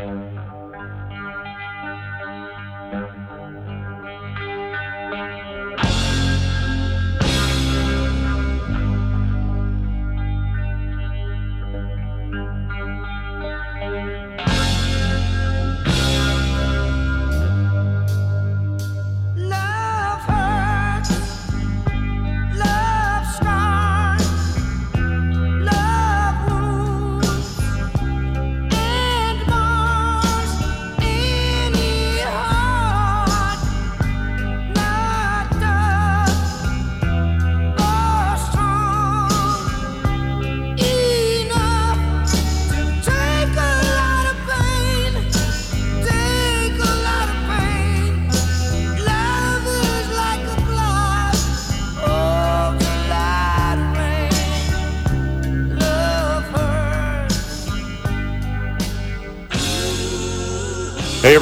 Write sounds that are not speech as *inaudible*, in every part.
Love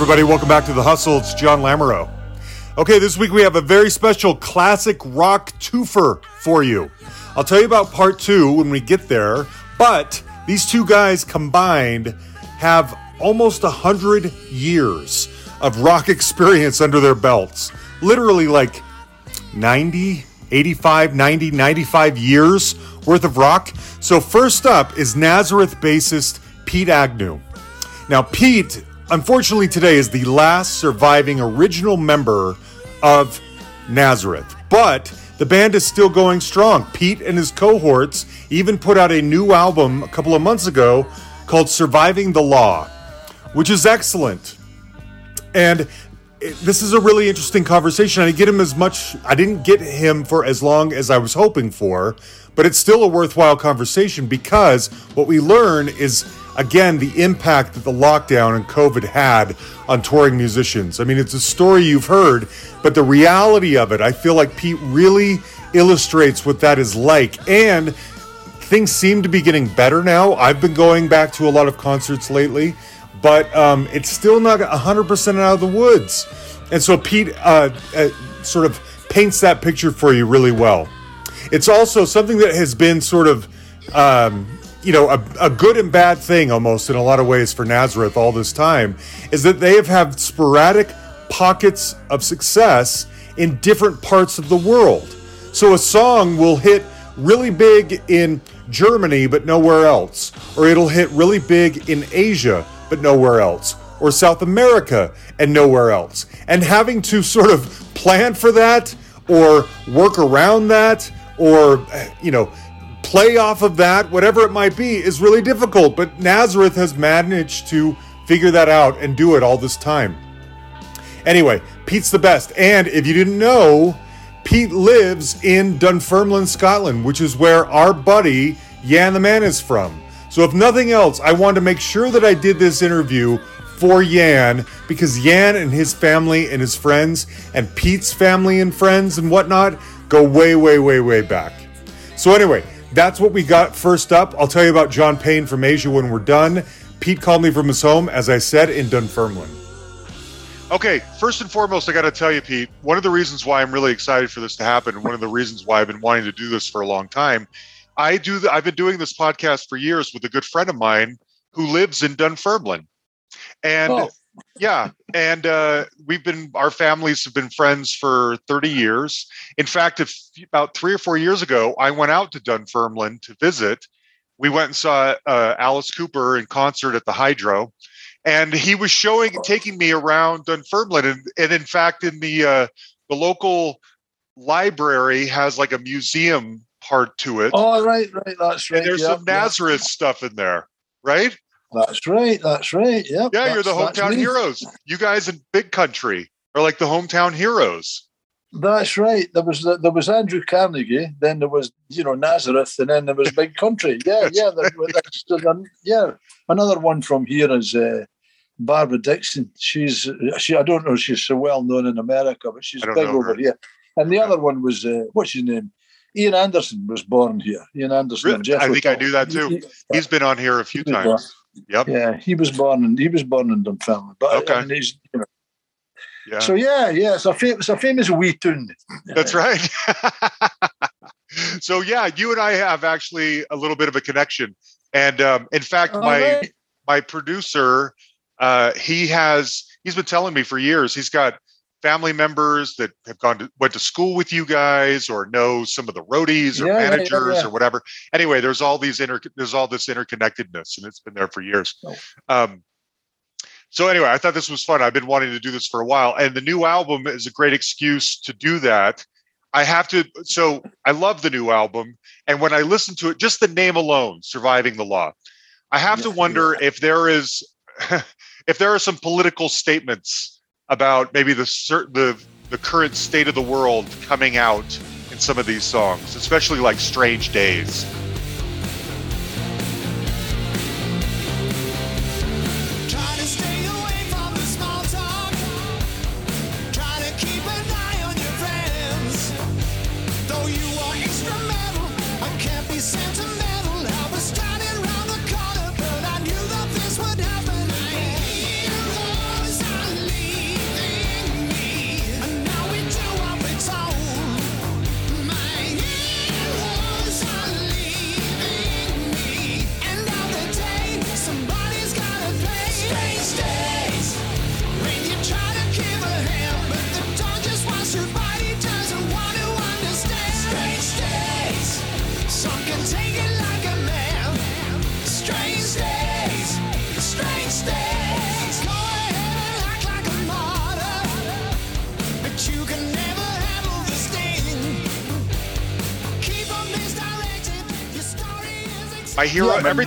everybody, welcome back to The Hustle. It's John Lamoureux. Okay, this week we have a very special classic rock twofer for you. I'll tell you about part two when we get there, but these two guys combined have almost a hundred years of rock experience under their belts. Literally like 90, 85, 90, 95 years worth of rock. So, first up is Nazareth bassist Pete Agnew. Now, Pete, unfortunately, today is the last surviving original member of Nazareth, but the band is still going strong. Pete and his cohorts even put out a new album a couple of months ago called Surviving the Law, which is excellent. And this is a really interesting conversation. I didn't get him as much, I didn't get him for as long as I was hoping for, but it's still a worthwhile conversation because what we learn is, again, the impact that the lockdown and COVID had on touring musicians. I mean, it's a story you've heard, but the reality of it, I feel like Pete really illustrates what that is like. And things seem to be getting better now. I've been going back to a lot of concerts lately, but um, it's still not 100% out of the woods. And so Pete uh, uh, sort of paints that picture for you really well. It's also something that has been sort of, um, you know, a, a good and bad thing almost in a lot of ways for Nazareth all this time is that they have had sporadic pockets of success in different parts of the world. So a song will hit really big in Germany, but nowhere else. Or it'll hit really big in Asia, but nowhere else. Or South America and nowhere else. And having to sort of plan for that or work around that or, you know, play off of that, whatever it might be, is really difficult. But Nazareth has managed to figure that out and do it all this time. Anyway, Pete's the best. And if you didn't know, Pete lives in Dunfermline, Scotland, which is where our buddy Yan the Man is from. So, if nothing else, I wanted to make sure that I did this interview for Yan because Yan and his family and his friends and Pete's family and friends and whatnot go way, way, way, way back. So, anyway, that's what we got first up. I'll tell you about John Payne from Asia when we're done. Pete called me from his home, as I said, in Dunfermline. Okay, first and foremost, I got to tell you, Pete, one of the reasons why I'm really excited for this to happen, and one of the reasons why I've been wanting to do this for a long time, I do. The, I've been doing this podcast for years with a good friend of mine who lives in Dunfermline, and Oh. Yeah, and uh, we've been our families have been friends for 30 years. In fact, if about three or four years ago, I went out to Dunfermline to visit. We went and saw uh, Alice Cooper in concert at the Hydro and he was showing taking me around Dunfermline and, and in fact in the uh, the local library has like a museum part to it Oh, right, right. That's right. and there's yeah, some Nazareth stuff in there right. That's right. That's right. Yep, yeah you're the hometown heroes you guys in big country are like the hometown heroes That's right. There was there was Andrew Carnegie, then there was you know Nazareth, and then there was Big Country. *laughs* Yeah, yeah. There, that's still an- yeah. Another one from here is uh, Barbara Dickson. She's she. I don't know. if She's so well known in America, but she's big over her. here. And the Okay. other one was uh, what's his name? Ian Anderson was born here. Ian Anderson. Really? I think I knew that too. He- he's been on here a few times yep Yeah, he was born in he was born in Dunfermline. But Okay. I mean, he's you know, yeah so yeah, yeah. It's a fam- it's a famous wee tune. That's right. *laughs* so yeah, you and I have actually a little bit of a connection, and um, in fact, All my right. my producer Uh, he has he's been telling me for years he's got family members that have gone to went to school with you guys or know some of the roadies or Yeah, yeah, yeah, managers yeah. or whatever. Anyway, there's all these inter there's all this interconnectedness and it's been there for years. Oh. Um, so anyway, I thought this was fun. I've been wanting to do this for a while, and the new album is a great excuse to do that. I have to. So I love the new album, and when I listen to it, just the name alone, "Surviving the Law," I have to wonder if there is, *laughs* if there are some political statements about maybe the the the current state of the world coming out in some of these songs, especially like "Strange Days."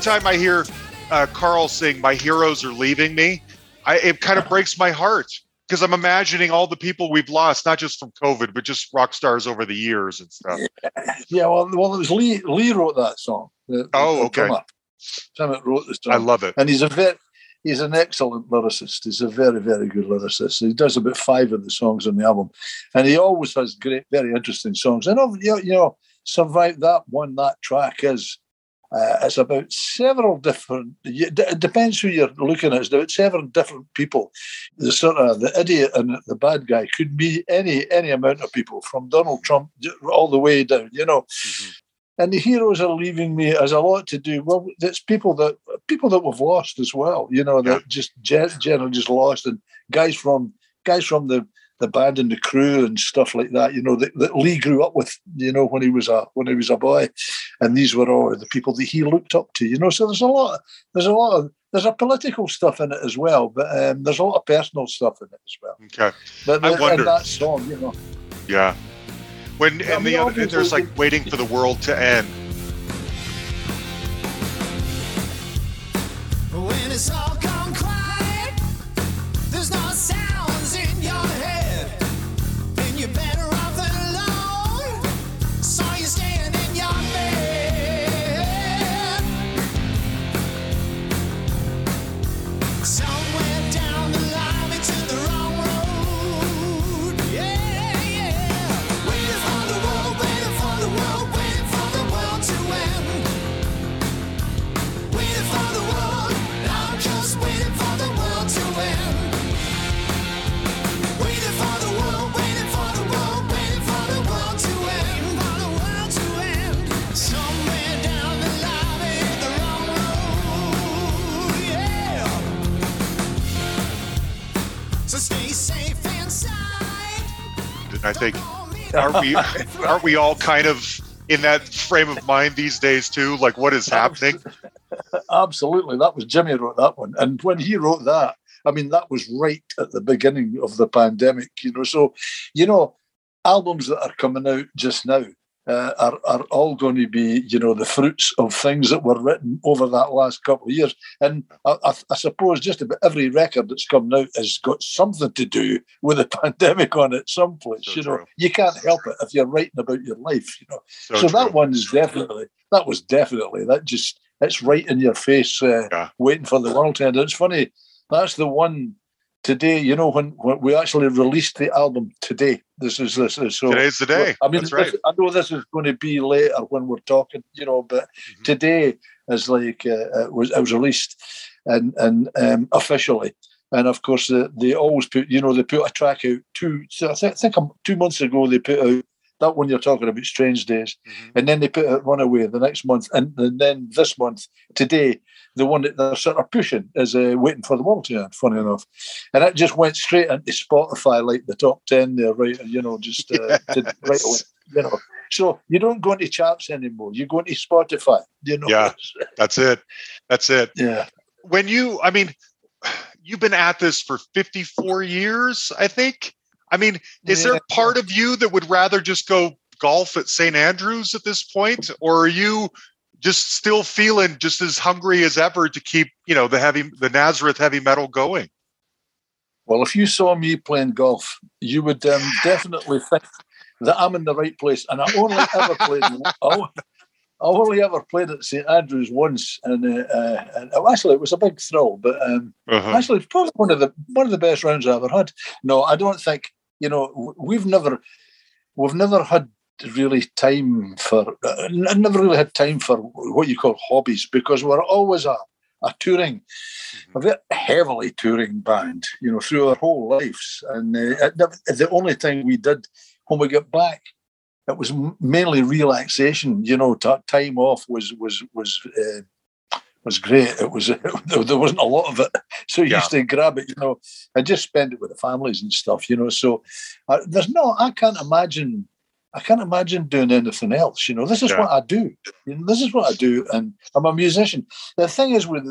Time I hear uh, Carl sing "My heroes are leaving me," I, it kind of breaks my heart because I'm imagining all the people we've lost, not just from COVID, but just rock stars over the years and stuff. Yeah, well, well, it was Lee. Lee wrote that song. The- Oh, the okay. drummer. Wrote the song. I love it. and he's a very he's an excellent lyricist. He's a very very good lyricist. He does about five of the songs on the album, and he always has great, very interesting songs. And know, you know survive that one that track is. Uh, it's about several different. It depends who you're looking at. It's about several different people. The sort of the idiot and the bad guy could be any any amount of people, from Donald Trump all the way down. You know, Mhm. and the heroes are leaving me as a lot to do well it's people that people that we've lost as well you know that just gen- generally just lost and guys from guys from the the band and the crew and stuff like that you know that, that lee grew up with you know when he was a when he was a boy and these were all the people that he looked up to you know so there's a lot there's a lot of there's a political stuff in it as well but um, there's a lot of personal stuff in it as well Okay. but I the- wonder- and that song you know Yeah. When Yeah, and the other, do there's like waiting for the world to end. When it's all And I think *laughs* aren't we aren't we all kind of in that frame of mind these days too? Like what is happening? *laughs* Absolutely. That was Jimmy wrote that one. And when he wrote that, I mean, that was right at the beginning of the pandemic, you know. So, you know, albums that are coming out just now uh, are, are all going to be, you know, the fruits of things that were written over that last couple of years. And I, I, I suppose just about every record that's come out has got something to do with the *laughs* pandemic on it someplace. So you know, true. you can't help it if you're writing about your life, you know So, so that one is definitely that was definitely that just it's right in your face uh, Yeah. waiting for the world to end it's funny that's the one today you know when, when we actually released the album today this is this is so Today's the day. i mean That's right. this- i know this is going to be later when we're talking you know but Mhm. today is like uh, it was it was released and and um, officially and of course uh, they always put you know they put a track out two so i, th- I think um, two months ago they put out that one you're talking about, Strange Days, Mhm. and then they put it Runaway the next month, and, and then this month, today, the one that they're sort of pushing is uh, Waiting for the World to End, funny enough. And it just went straight into Spotify, like the top 10 there, right? You know, just uh, *laughs* to, right away, you know. So you don't go into charts anymore. You go into Spotify, you know. Yeah. That's it. That's it. Yeah. When you, I mean, you've been at this for 54 years, I think. I mean, is there Yeah. part of you that would rather just go golf at St. Andrews at this point? Or are you just still feeling just as hungry as ever to keep, you know, the heavy, the Nazareth heavy metal going? Well, if you saw me playing golf, you would um, *laughs* definitely think that I'm in the right place. And I only ever played. *laughs* I only- I only ever played at St Andrews once, and, uh, uh, and oh, actually it was a big thrill. But um, Uh-huh. actually, it's probably one of the one of the best rounds I ever had. No, I don't think. You know, we've never we've never had really time for. N- never really had time for what you call hobbies because we're always a a touring, a very heavily touring band. You know, through our whole lives, and uh, the only thing we did when we got back it was mainly relaxation. You know, t- time off was was was uh, was great. It was *laughs* there wasn't a lot of it, so you Yeah. used to grab it. You know, and just spend it with the families and stuff. You know, so uh, there's no. I can't imagine. I can't imagine doing anything else. You know, this is Yeah. what I do. You know, this is what I do, and I'm a musician. The thing is with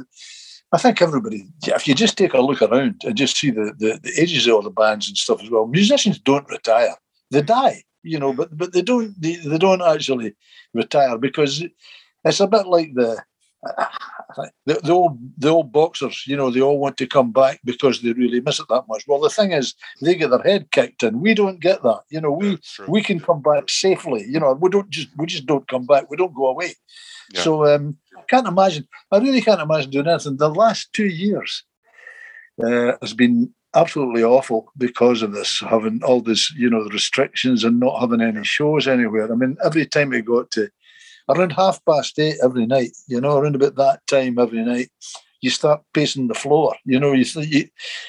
I think everybody, if you just take a look around and just see the, the, the ages of all the bands and stuff as well, musicians don't retire. They die, you know, but but they don't they, they don't actually retire because it's a bit like the the, the old the old boxers, you know, they all want to come back because they really miss it that much. Well, the thing is, they get their head kicked in. We don't get that. You know, we we can come back safely. You know, we don't just we just don't come back. We don't go away. Yeah. So um, I can't imagine. I really can't imagine doing anything. The last two years uh, has been absolutely awful because of this, having all this, you know, the restrictions and not having any shows anywhere. I mean, every time we got to around half past eight every night, you know, around about that time every night, you start pacing the floor. You know, you you,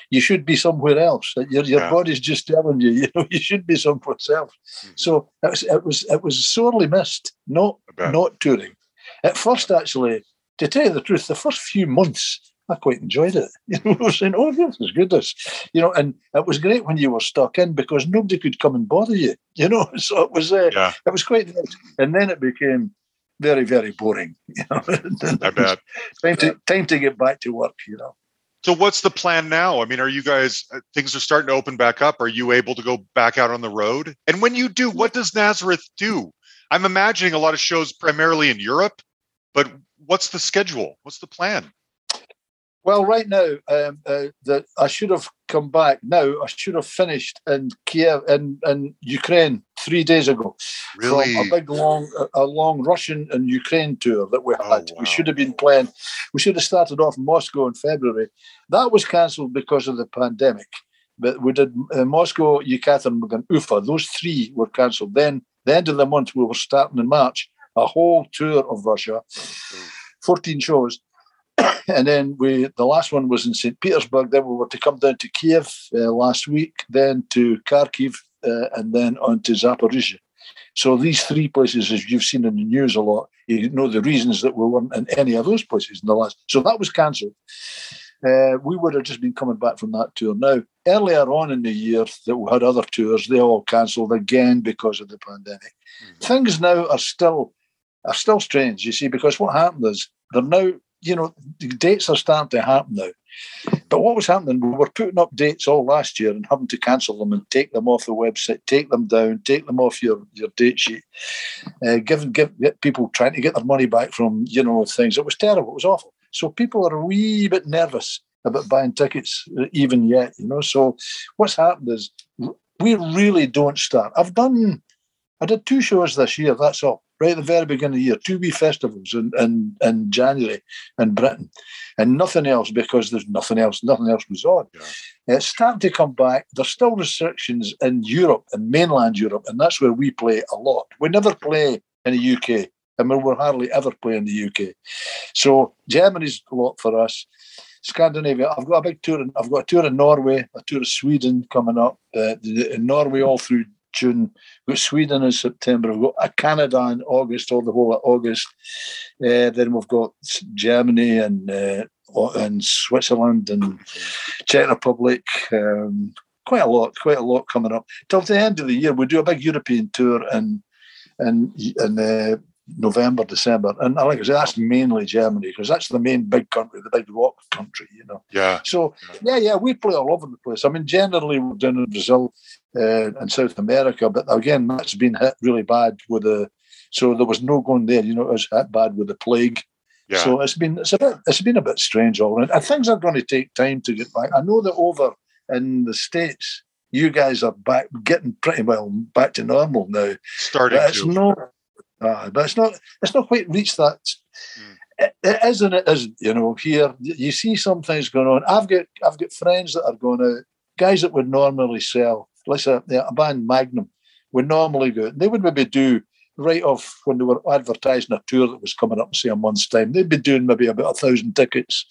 you should be somewhere else. That Your your Yeah. body's just telling you, *laughs* you know, you should be somewhere else. Mhm. So it was it was it was sorely missed. Not not touring. At first, actually, to tell you the truth, the first few months I quite enjoyed it. *laughs* You know, I was saying, "Oh, this is good." This, you know, and it was great when you were stuck in because nobody could come and bother you. You know, *laughs* so it was uh, Yeah, it was quite nice. And then it became very very boring. *laughs* You know, I bet. time to time to get back to work. You know. So what's the plan now? I mean, are you guys uh, things are starting to open back up? Are you able to go back out on the road? And when you do, what does Nazareth do? I'm imagining a lot of shows primarily in Europe, but what's the schedule? What's the plan? Well, right now, um, uh, that I should have come back. Now I should have finished in Kiev in, in Ukraine three days ago. Really? from a big long a, a long Russian and Ukraine tour that we had. Oh, wow. We should have been playing. We should have started off in Moscow in February. That was cancelled because of the pandemic. But we did uh, Moscow, Yekaterinburg, and Ufa. Those three were cancelled. Then the end of the month we were starting in March a whole tour of Russia, fourteen shows. *coughs* And then we, the last one was in St. Petersburg. Then we were to come down to Kiev uh, last week, then to Kharkiv, uh, and then on to Zaporizhia. So these three places, as you've seen in the news a lot, you know the reasons that we weren't in any of those places in the last. So that was cancelled. Uh, we would have just been coming back from that tour. Now, earlier on in the year that we had other tours, they all cancelled again because of the pandemic. Things now are still are still strange, you see, because what happened is they're now, you know, the dates are starting to happen now. But what was happening, we were putting up dates all last year and having to cancel them and take them off the website, take them down, take them off your, your date sheet, uh, give, give people trying to get their money back from, you know, things. It was terrible. It was awful. So people are a wee bit nervous about buying tickets uh, even yet, you know. So what's happened is we really don't start. I've done, I did two shows this year, that's all, right at the very beginning of the year, two wee festivals in, in, in January in Britain, and nothing else because there's nothing else, nothing else was on. It's starting to come back. There's still restrictions in Europe, in mainland Europe, and that's where we play a lot. We never play in the UK. I mean, we're hardly ever play in the UK. So Germany's a lot for us. Scandinavia. I've got a big tour. In, I've got a tour in Norway, a tour of Sweden coming up. Uh, in Norway all through June. We've got Sweden in September. We've got Canada in August, all the whole of August. Uh, then we've got Germany and uh, and Switzerland and Czech Republic. Um, quite a lot, quite a lot coming up. Till the end of the year, we do a big European tour in and and uh, November, December. And like I say, that's mainly Germany because that's the main big country, the big rock country, you know. Yeah. So, yeah, yeah, we play all over the place. I mean, generally, we're down in Brazil uh, and South America, but again, that's been hit really bad with the. So there was no going there, you know, it was hit bad with the plague. Yeah. So it's been it's a bit it's been a bit strange all around. And things are going to take time to get back. I know that over in the states, you guys are back getting pretty well back to normal now. Starting But it's to. not, uh, but it's not. It's not quite reached that. Mm. It, it is and it isn't. You know, here you see some things going on. I've got I've got friends that are going out, guys that would normally sell. Let's say a band Magnum would normally go. They would maybe do right off when they were advertising a tour that was coming up, say a month's time. They'd be doing maybe about a thousand tickets.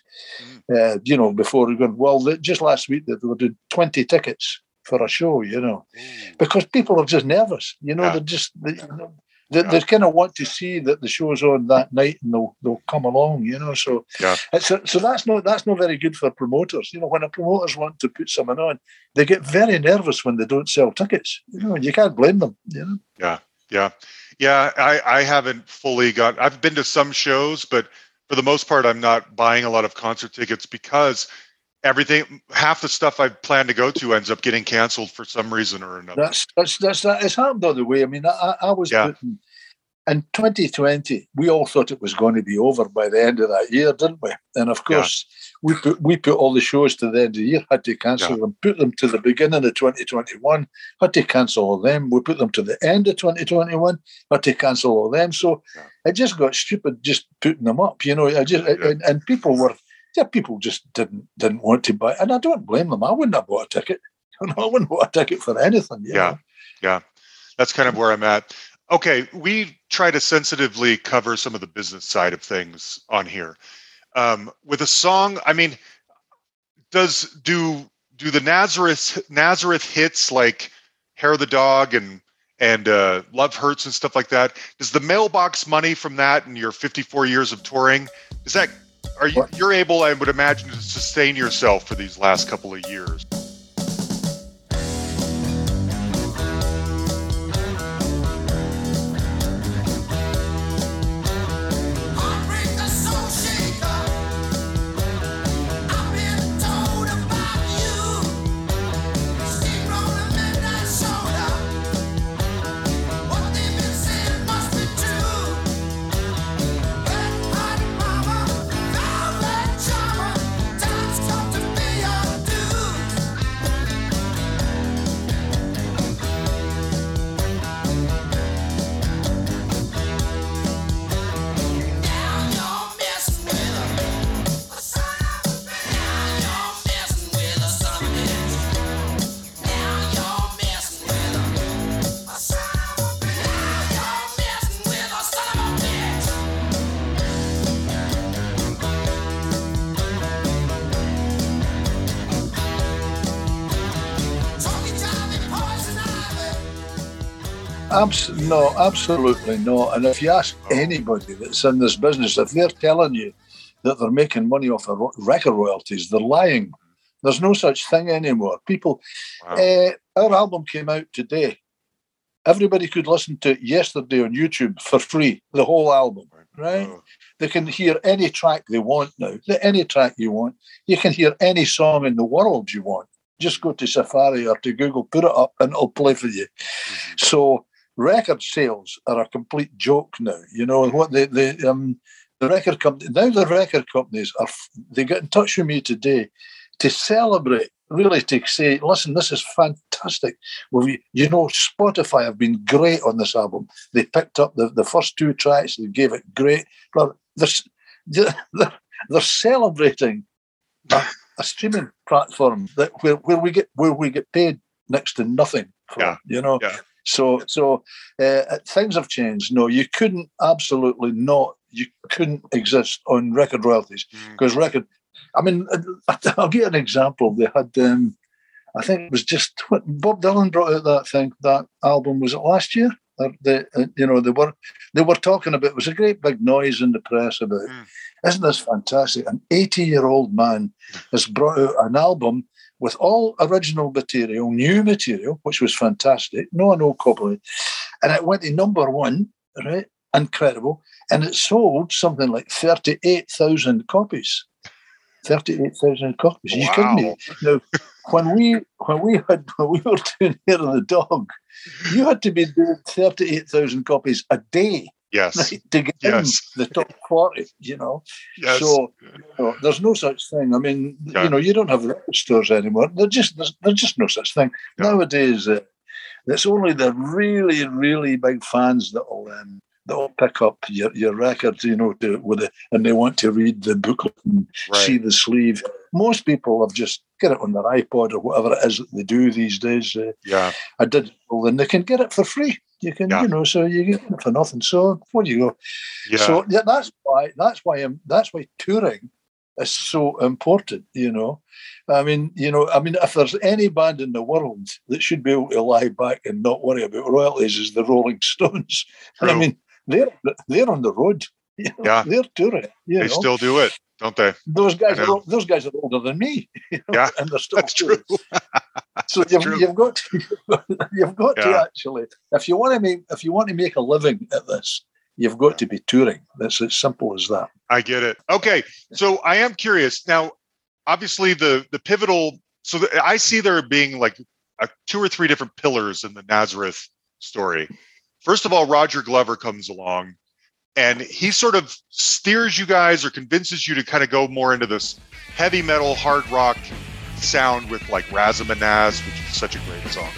Uh, you know, before they're going. Well, they, just last week they, they were doing twenty tickets for a show. You know because people are just nervous. You know, Yeah. they're just they, you they, they kind of want to see that the show's on that night and they'll they'll come along. You know, so Yeah. Uh, it's a, so that's not that's not very good for promoters. You know, when a promoters want to put someone on, they get very nervous when they don't sell tickets. You know, you can't blame them. You know, Yeah. Yeah. I, I haven't fully got, I've been to some shows, but for the most part, I'm not buying a lot of concert tickets because everything, half the stuff I plan to go to ends up getting canceled for some reason or another. that's that's that's that. It's happened the other way. I mean, I, I was Yeah. putting. In 2020, we all thought it was going to be over by the end of that year, didn't we? And of Yeah. course, we put we put all the shows to the end of the year, had to cancel Yeah. them, put them to the beginning of 2021, had to cancel all them. We put them to the end of 2021, had to cancel all them. So Yeah. it just got stupid just putting them up, you know. I just Yeah. and, and people were yeah, people just didn't didn't want to buy, and I don't blame them. I wouldn't have bought a ticket. *laughs* I wouldn't bought a ticket for anything. Yeah. know. Yeah. That's kind of where I'm at. Okay. We try to sensitively cover some of the business side of things on here. Um, with a song, I mean, does do do the Nazareth Nazareth hits like Hair of the Dog and and uh, Love Hurts and stuff like that? Does the mailbox money from that and your 54 years of touring is that are you you're able I would imagine to sustain yourself for these last couple of years? Absolutely not. And if you ask anybody that's in this business, if they're telling you that they're making money off of record royalties, they're lying. There's no such thing anymore. People, Wow. uh, our album came out today. Everybody could listen to it yesterday on YouTube for free, the whole album, right? Oh, They can hear any track they want now, any track you want. You can hear any song in the world you want. Just go to Safari or to Google, put it up, and it'll play for you. mhm. So record sales are a complete joke now. You know what the the um the record company now the record companies are they get in touch with me today to celebrate. Really, to say, listen, this is fantastic. Well, you know, Spotify have been great on this album. They picked up the, the first two tracks, they gave it great. But they're, they're, they're celebrating a, a streaming platform that where, where we get where we get paid next to nothing. For, Yeah. You know, Yeah. So so uh, things have changed. No, you couldn't absolutely not. You couldn't exist on record royalties Mm. because record. I mean, *laughs* I'll give you an example. They had um, I think it was just what Bob Dylan brought out that thing, that album. Was it last year? Or the, uh, you know, they were they were talking about. It was a great big noise in the press about. Mm. Isn't this fantastic? An eighty-year-old man *laughs* has brought out an album with all original material, new material, which was fantastic. No, no copyright, and it went to number one. Right, incredible, and it sold something like thirty-eight thousand copies. Thirty-eight thousand copies. You kidding me? Wow. Now, when we when we had when we were doing Hair of the Dog, you had to be doing thirty-eight thousand copies a day Yes. *laughs* to get Yes. in the top forty. You know, Yes. so you know, there's no such thing. I mean, Yeah. you know, you don't have record stores anymore. There's just there's, there's just no such thing Yeah. nowadays. Uh, it's only the really really big fans that'll um, that'll pick up your, your record, you know, to, with it, and they want to read the booklet and Right. see the sleeve. Most people have just get it on their iPod or whatever it is that they do these days. Uh, yeah. I did, well, then they can get it for free. You can, Yeah. you know, so you get it for nothing. So do you go? Yeah. So yeah, that's why that's why I'm, that's why touring is so important. You know, I mean, you know, I mean, if there's any band in the world that should be able to lie back and not worry about royalties, is the Rolling *laughs* Stones. I mean, they're they're on the road. You know, Yeah. they're touring. You they know, still do it, don't they? those guys are those guys are older than me. *laughs* You know, Yeah, and they're still That's true. *laughs* touring. So you've, true. you've got to, *laughs* you've got Yeah. to actually if you want to make if you want to make a living at this, you've got to be touring. That's as simple as that. I get it. Okay, so I am curious now. Obviously, the the pivotal. So the, I see there being like a, two or three different pillars in the Nazareth story. First of all, Roger Glover comes along, and he sort of steers you guys or convinces you to kind of go more into this heavy metal, hard rock sound with like Razamanaz, which is such a great song.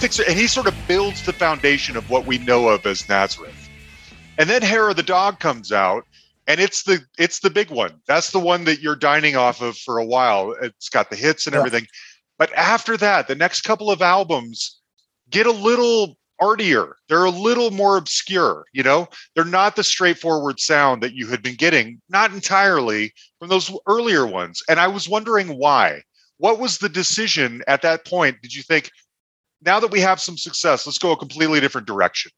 Sticks and he sort of builds the foundation of what we know of as Nazareth. And then Hair of the Dog comes out, and it's the it's the big one. That's the one that you're dining off of for a while. It's got the hits and Yeah. everything. But after that, the next couple of albums get a little artier. They're a little more obscure, you know? They're not the straightforward sound that you had been getting, not entirely from those earlier ones. And I was wondering why. What was the decision at that point? Did you think, now that we have some success, let's go a completely different direction.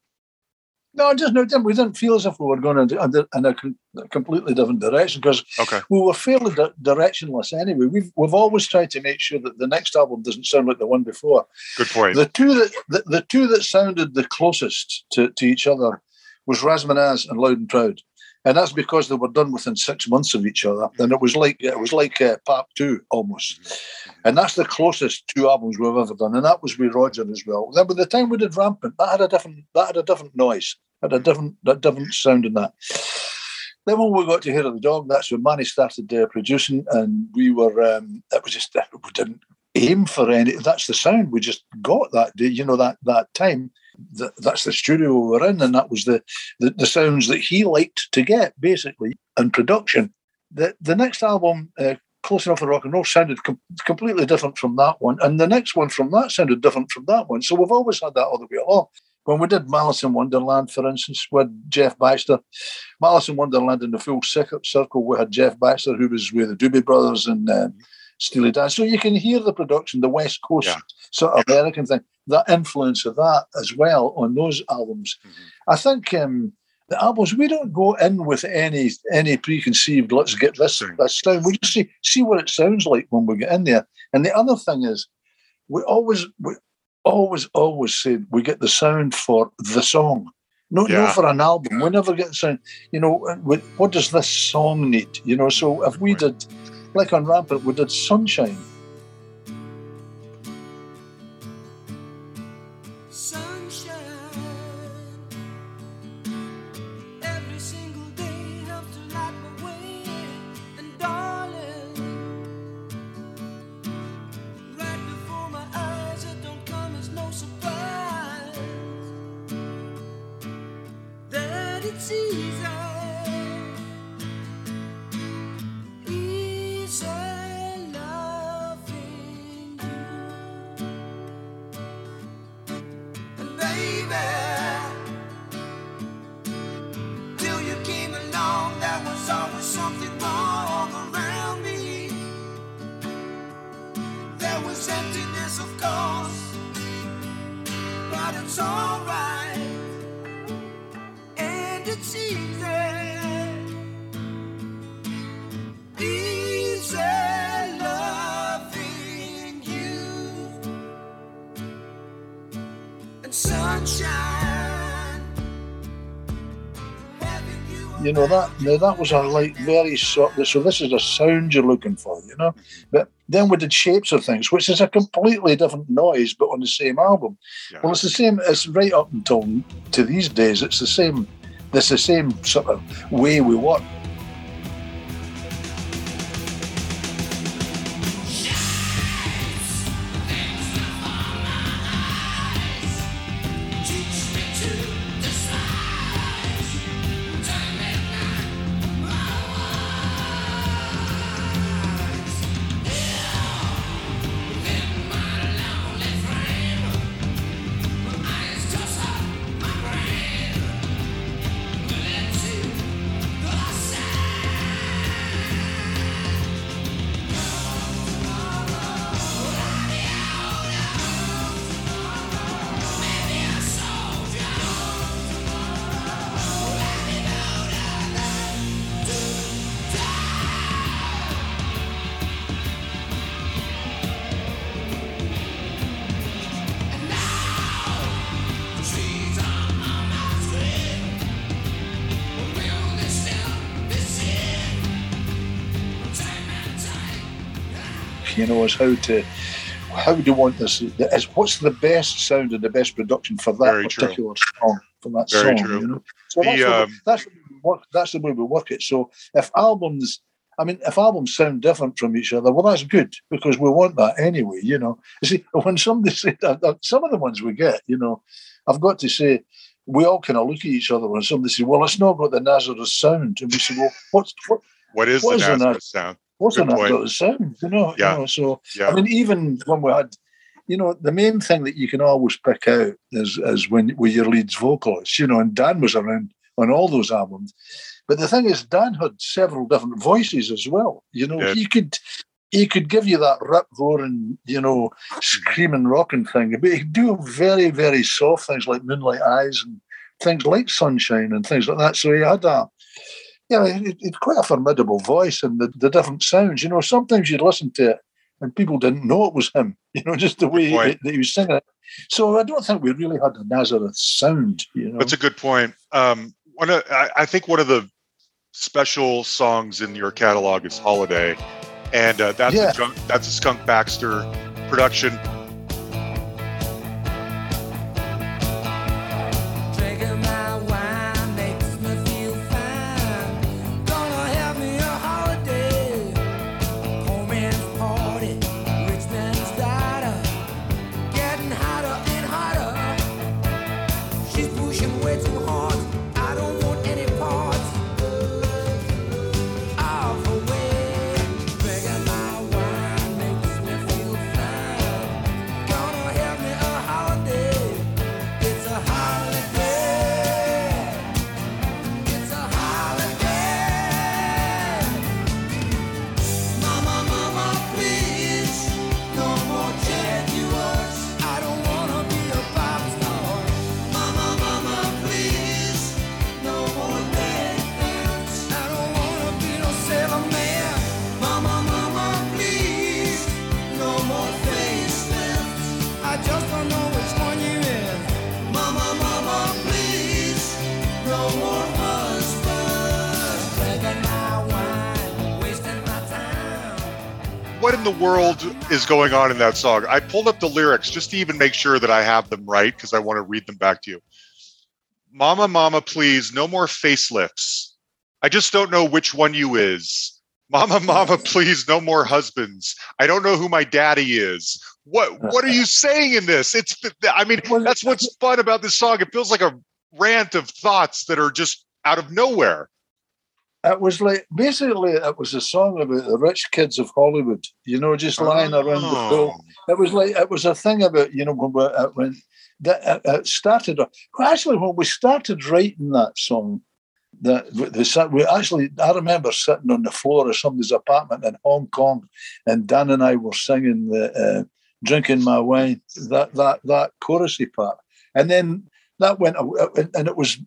No, just no. We didn't feel as if we were going in a, in a completely different direction because Okay. we were fairly di- directionless anyway. We've we've always tried to make sure that the next album doesn't sound like the one before. Good point. The two that the, the two that sounded the closest to, to each other was Razamanaz and Loud and Proud, and that's because they were done within six months of each other. And it was like it was like uh, Part Two almost, and that's the closest two albums we've ever done. And that was with Roger as well. Then by the time we did Rampant, that had a different that had a different noise, had a different that different sound in that. Then when we got to Hair of the Dog, that's when Manny started uh, producing, and we were um, it was just we didn't aim for any. That's the sound we just got that day. You know that that time. That, that's the studio we were in, and that was the, the the sounds that he liked to get basically in production. The the next album, uh, Close Enough for Rock and Roll, sounded com- completely different from that one, and the next one from that sounded different from that one. So we've always had that all the way along. When we did Malice in Wonderland, for instance, with Jeff Baxter, Malice in Wonderland in the full cir- circle, we had Jeff Baxter, who was with the Doobie Brothers and um, Steely Dan. So you can hear the production, the West Coast Yeah. sort of American thing, that influence of that as well on those albums. Mhm. I think um, the albums we don't go in with any any preconceived. Let's get this this sound. We just see see what it sounds like when we get in there. And the other thing is, we always we always always said we get the sound for the song. No, no, for an album. We never get the sound. You know, uh, what does this song need? You know, so if we did, like on Rampant, we did. Sunshine. You know that now that was a like very sort. So this is a sound you're looking for, you know. But then we did Shapes of Things, which is a completely different noise, but on the same album. Yeah. Well, it's the same. It's right up until to these days. It's the same. It's the same sort of way we work. You know, is how to how do you want this? Is what's the best sound and the best production for that Very true. particular song for that Very song? true. You know, so The, that's, the way- um, the way we work. That's the way we work it. So if albums, I mean, if albums sound different from each other, well, that's good because we want that anyway. You know, you see, *laughs* when somebody say that, some of the ones we get, you know, I've got to say. We all kind of look at each other when somebody says, "Well, it's not got the Nazareth sound," and we say, "Well, what's what, What is What the is the Nazareth sound? Good the point. Nazareth sound?" You know, Yeah. you know. So Yeah. I mean, even when we had, you know, the main thing that you can always pick out is is when with your lead's vocalist, you know, and Dan was around on all those albums. But the thing is, Dan had several different voices as well. You know, Did. he could he could give you that rip roaring, you know, screaming rocking thing, but he could do very, very soft things like Moonlight Eyes and things like Sunshine and things like that. So he had a yeah, it, it's quite a formidable voice and the, the different sounds. You know, sometimes you'd listen to it and people didn't know it was him, *laughs* you know, just the way he, that he was singing it. So I don't think we really had a Nazareth sound, you know. That's a good point. Um, one of, I, I think one of the special songs in your catalog is "Holiday," and uh, that's Yeah. a that's a Skunk Baxter production. What in the world is going on in that song? I pulled up the lyrics just to even make sure that I have them right because I want to read them back to you. Mama, mama, please, no more facelifts. I just don't know which one you is. Mama, *laughs* mama, please, no more husbands. I don't know who my daddy is. What what are you *laughs* saying in this? It's I mean, that's what's fun about this song. It feels like a rant of thoughts that are just out of nowhere. It was like basically it was a song about the rich kids of Hollywood, you know, just lying around the pool. Oh. It was like it was a thing about you know when we, it, when that it, it started. Uh, well, actually, when we started writing that song, that the we actually I remember sitting on the floor of somebody's apartment in Hong Kong, and Dan and I were singing the uh, "Drinking My Wine" that that that chorusy part, and then that went and it was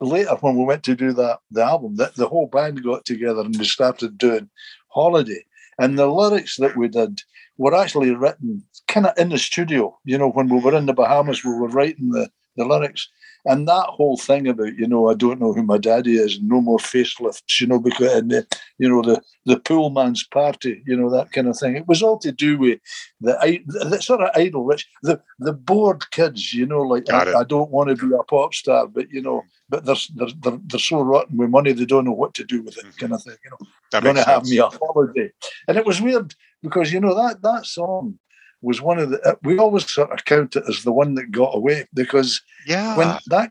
later when we went to do that the album that the whole band got together and we started doing holiday. And the lyrics that we did were actually written kind of in the studio you know when we were in the bahamas we were writing the, the lyrics and that whole thing about you know i don't know who my daddy is no more facelifts you know because and the, you know the the pool man's party you know that kind of thing. It was all to do with the, the sort of idle rich the the bored kids you know like I, I don't want to be a pop star but you know but they're, they're, they're, they're so rotten with money they don't know what to do with it kind of thing you know. That going to have me a holiday. And it was weird because you know that that song was one of the uh, we always sort of count it as the one that got away because Yeah. when that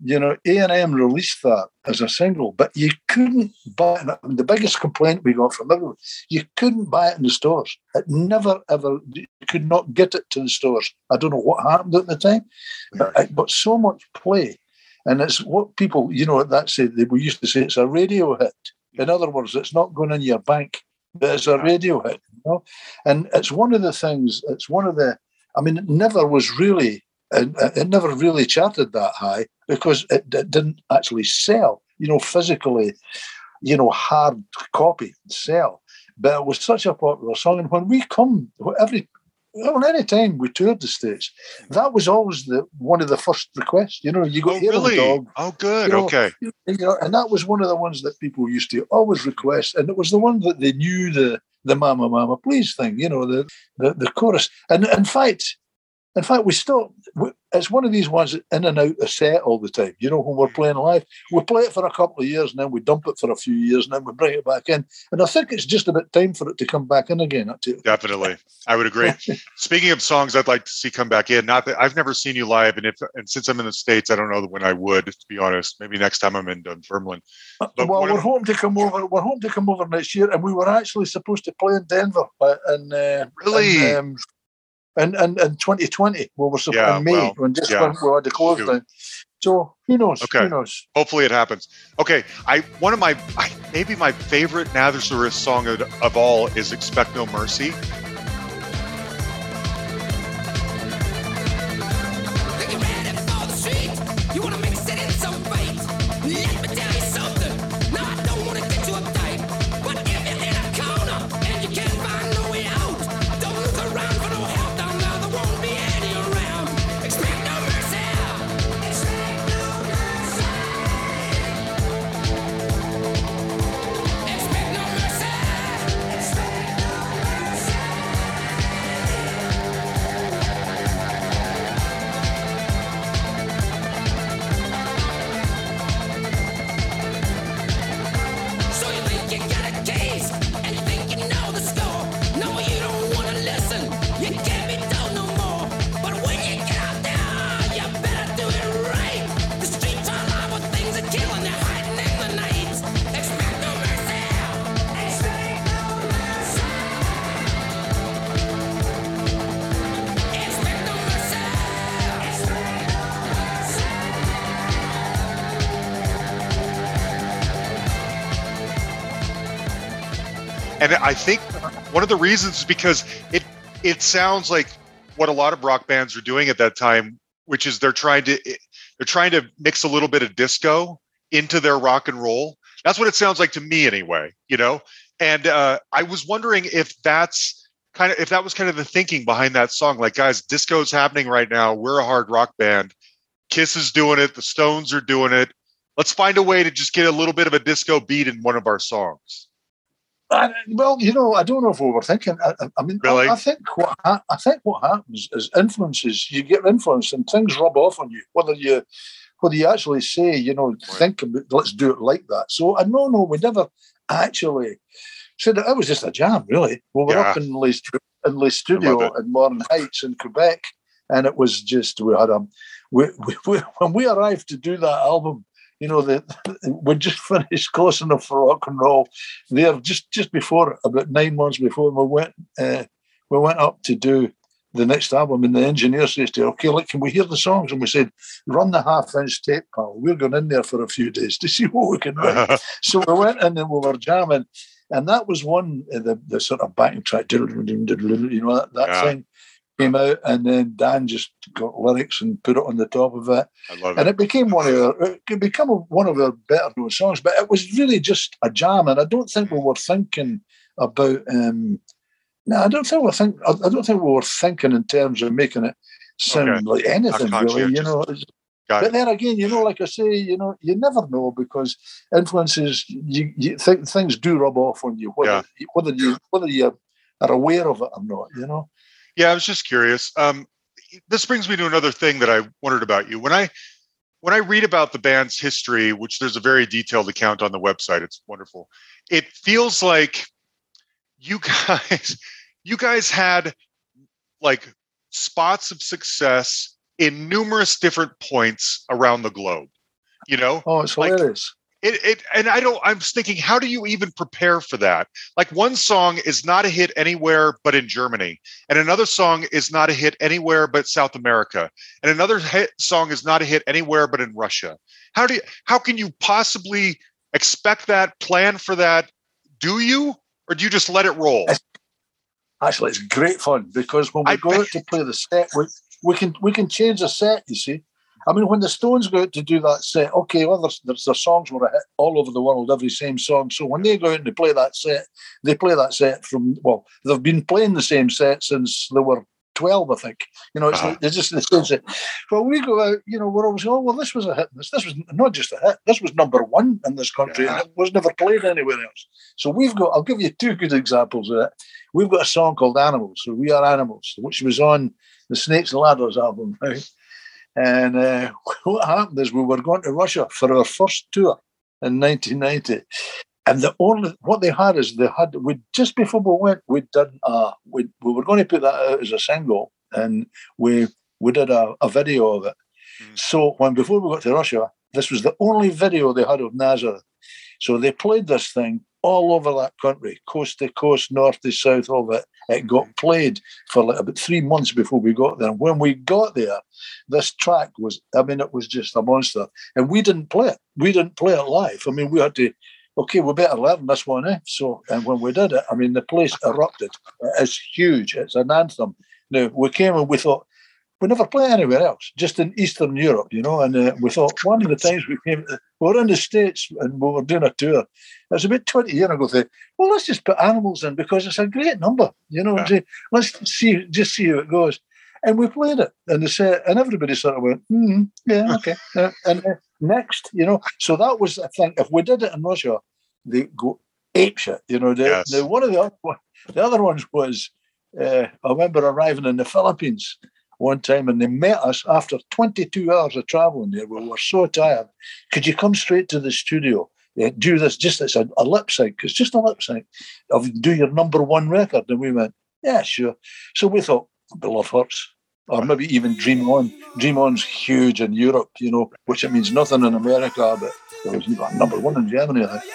you know A and M released that as a single, but you couldn't buy it. Mean, the biggest complaint we got from everyone, you couldn't buy it in the stores. It never ever you could not get it to the stores. I don't know what happened at the time, but, but so much play, and it's what people you know at that it. They we used to say it's a radio hit. In other words, it's not going in your bank, but it's a radio hit. Know, and it's one of the things. It's one of the. I mean, it never was really and uh, it never really charted that high because it, it didn't actually sell, you know, physically, you know, hard copy sell. But it was such a popular song. And when we come, every well, any time we toured the States, that was always the one of the first requests. You know, you got oh, the really? Dog, Oh, good. You know, okay. you know, and that was one of the ones that people used to always request, and it was the one that they knew the the "Mama, Mama, Please" thing, you know, the the, the chorus. And in fact, in fact, we still, it's one of these ones in and out of set all the time. You know, when we're playing live, we play it for a couple of years, and then we dump it for a few years, and then we bring it back in. And I think it's just about time for it to come back in again. Definitely. I would agree. *laughs* Speaking of songs I'd like to see come back in, not that I've never seen you live, and if and since I'm in the States, I don't know when I would, to be honest. Maybe next time I'm in Dunfermline. But well, we're of- hoping to come over. We're hoping to come over next year, and we were actually supposed to play in Denver, uh, in, uh, Really? in, um, in, in, in 2020. We were supposed Yeah, in May well, when just yeah. when we had the close Shoot. down. So who knows? Okay. Who knows? Hopefully it happens. Okay, I one of my I, maybe my favorite Nazareth song of, of all is "Expect No Mercy." Of the reasons is because it it sounds like what a lot of rock bands are doing at that time, which is they're trying to they're trying to mix a little bit of disco into their rock and roll. That's what it sounds like to me, anyway. You know, and uh, I was wondering if that's kind of if that was kind of the thinking behind that song. Like, guys, disco's happening right now. We're a hard rock band. Kiss is doing it. The Stones are doing it. Let's find a way to just get a little bit of a disco beat in one of our songs. I, well, you know, I don't know if we were thinking. I, I- I mean, I- Really? I, think what I think what happens is influences. You get influenced, and things rub off on you. Whether you whether you actually say, you know, think about, let's do it like that. So, I no, no, we never actually said it. It was just a jam, really. We were up in Les in Le Studio in Morin Heights in Quebec, and it was just we had a we, we, *laughs* we when we arrived to do that album. You know, the, *laughs* we just finished close enough for rock and roll. There, just just before, about nine months before, we went uh, we went up to do the next album, and the engineer says to, "Okay, look, can we hear the songs?" And we said, "Run the half-inch tape, pal. We're going in there for a few days to *laughs* see what we can do." *laughs* so we went in and we were jamming, and that was one of the the sort of backing track, you know, that, that Yeah. thing came out, and then Dan just got lyrics and put it on the top of it and it. it became one of our it become one of our better known songs. But it was really just a jam, and I don't think we were thinking about. um No, I don't think we think. I don't think we were thinking in terms of making it sound Okay. like anything really. You know, but it. then again, you know, like I say, you know, you never know because influences. You, you think things do rub off on you, whether whether you whether you are aware of it or not. You know. Yeah, I was just curious. Um, this brings me to another thing that I wondered about you. When I when I read about the band's history, which there's a very detailed account on the website, it's wonderful. It feels like you *laughs* guys you guys had like spots of success in numerous different points around the globe. You know, Oh, it's Like- hilarious. It, it and i don't i'm thinking how do you even prepare for that? Like one song is not a hit anywhere but in germany and another song is not a hit anywhere but south america and another hit song is not a hit anywhere but in russia. How do you how can you possibly expect that plan for that? Do you or do you just let it roll? Actually, it's great fun because when we I go bet- out to play the set, we, we can we can change the set. You see, I mean, when the Stones go out to do that set, okay, well, there's, there's their songs were a hit all over the world, every same song. So when they go out and they play that set, they play that set from well, they've been playing the same set since they were. 12, I think. You know, it's, Uh-huh. it's just the same set. Well, we go out, you know, we're always, oh, well, this was a hit. This, this was not just a hit, this was number one in this country, Yeah. and it was never played anywhere else. So we've got, I'll give you two good examples of it we've got a song called Animals, so We Are Animals, which was on the Snakes and Ladders album, right? And uh, *laughs* what happened is we were going to Russia for our first tour in 1990. And the only what they had is they had we just before we went we'd done uh we we were going to put that out as a single and we we did a, a video of it. Mm. So when before we got to Russia, this was the only video they had of Nazareth. So they played this thing all over that country, coast to coast, north to south of it. It got played for like about three months before we got there. And when we got there, this track was, I mean, it was just a monster. And we didn't play it. We didn't play it live. I mean, we had to, okay, we better learn this one, eh? So, and when we did it, I mean, the place erupted. It's huge. It's an anthem. Now, we came and we thought, we never play anywhere else, just in Eastern Europe, you know. And uh, we thought one of the times we came, we were in the States and we were doing a tour. It was about 20 years ago. They, well, let's just put animals in because it's a great number, you know. say, let's see, just see how it goes. And we played it, and they said, and everybody sort of went, mm, yeah, *laughs* okay. And uh, next, you know. So that was, I think, if we did it in Russia, they go apeshit, you know. The, Yes. the, one of the other, the other ones was, uh, I remember arriving in the Philippines one time and they met us after 22 hours of traveling there. We were so tired. Could you come straight to the studio? Yeah, do this just as a, a lip sync. It's just a lip sync of do your number one record. And we went, yeah, sure. So we thought, Love Hurts. Or maybe even Dream On. Dream On's huge in Europe, you know, which it means nothing in America, but it was number one in Germany, I think.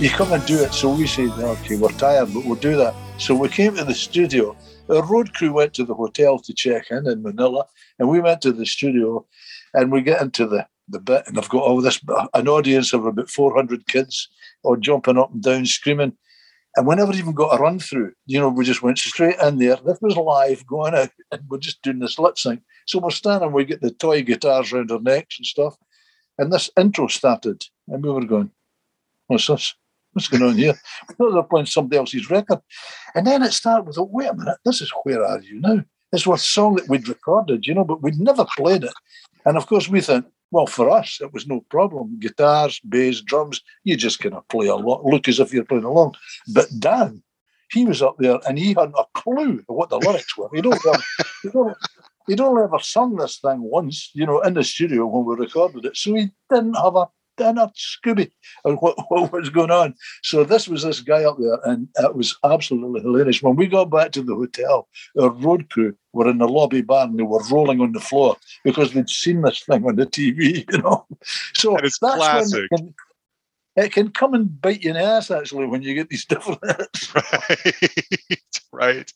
You come and do it. So we said, okay, we're tired, but we'll do that. So we came to the studio. Our road crew went to the hotel to check in in Manila, and we went to the studio, and we get into the, the bit, and I've got all this, an audience of about 400 kids all jumping up and down, screaming. And we never even got a run through. You know, we just went straight in there. This was live going out, and we're just doing this lip sync. So we're standing, we get the toy guitars around our necks and stuff. And this intro started, and we were going, What's this? What's going on here? We thought they were playing somebody else's record. And then it started with, a Wait a minute, this is Where Are You Now? This was a song that we'd recorded, you know, but we'd never played it. And of course, we thought, well, for us, it was no problem. Guitars, bass, drums, you just kind of play along, look as if you're playing along. But Dan, he was up there and he hadn't a clue what the lyrics were. He don't, have, *laughs* he don't, he'd only ever sung this thing once, you know, in the studio when we recorded it. So he didn't have a dinner Scooby of what, *laughs* what was going on. So this was this guy up there, and it was absolutely hilarious. When we got back to the hotel, our road crew were in the lobby bar and they were rolling on the floor because they'd seen this thing on the TV, *laughs* you know. So it's that's when classic. it can, it can come and bite you in the ass actually when you get these *laughs* different hits. right right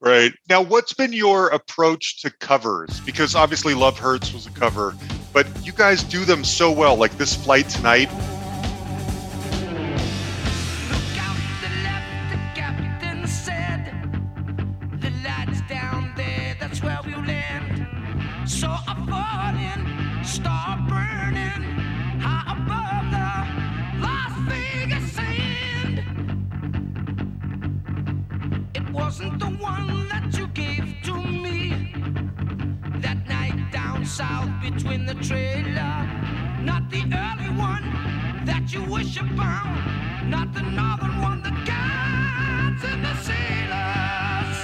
right now what's been your approach to covers because obviously love hurts was a cover but you guys do them so well like this flight tonight. Out the down south between the trailer. Not the early one that you wish upon. Not the northern one that guides in the sailors.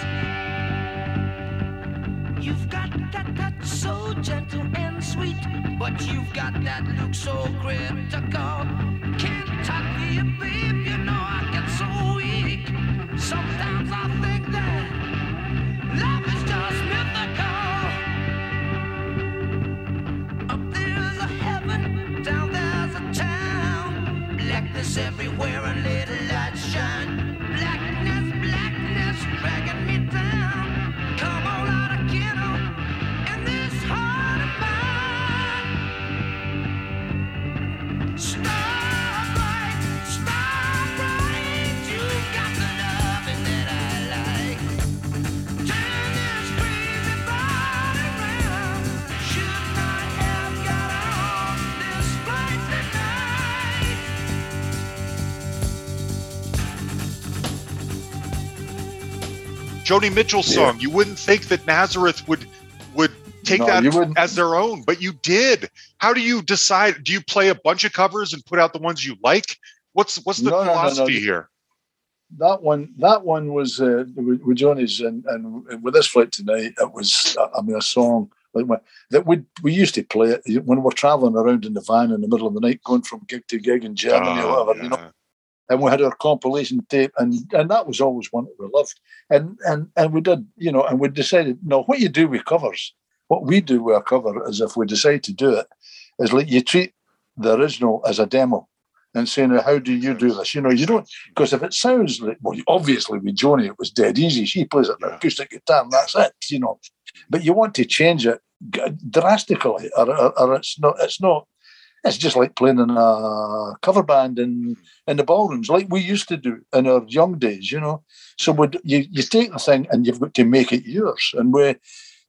You've got that touch so gentle and sweet, but you've got that look so critical. Can't talk to you, babe, you know I get so weak. Sometimes I think that everywhere joni mitchell's Yeah. song. You wouldn't think that nazareth would would take No, that as their own but you did. How do you decide? Do you play a bunch of covers and put out the ones you like? What's what's the No, no, no, philosophy here? That one that one was uh, with, Joni's and, and with this flight tonight it was I mean a song like my, that we we used to play it when we're traveling around in the van in the middle of the night going from gig to gig in Germany or Oh, whatever you know? yeah. And we had our compilation tape and and that was always one that we loved. And and and we did you know and we decided no what you do with covers what we do with a cover is if we decide to do it is like you treat the original as a demo and saying how do you do this you know you don't because if it sounds like well obviously with Joni it was dead easy. She plays it on acoustic guitar and that's it you know. But you want to change it drastically or, or, or it's not it's not it's just like playing in a cover band in hmm. in the ballrooms, like we used to do in our young days, you know. So would you you take the thing and you've got to make it yours. And we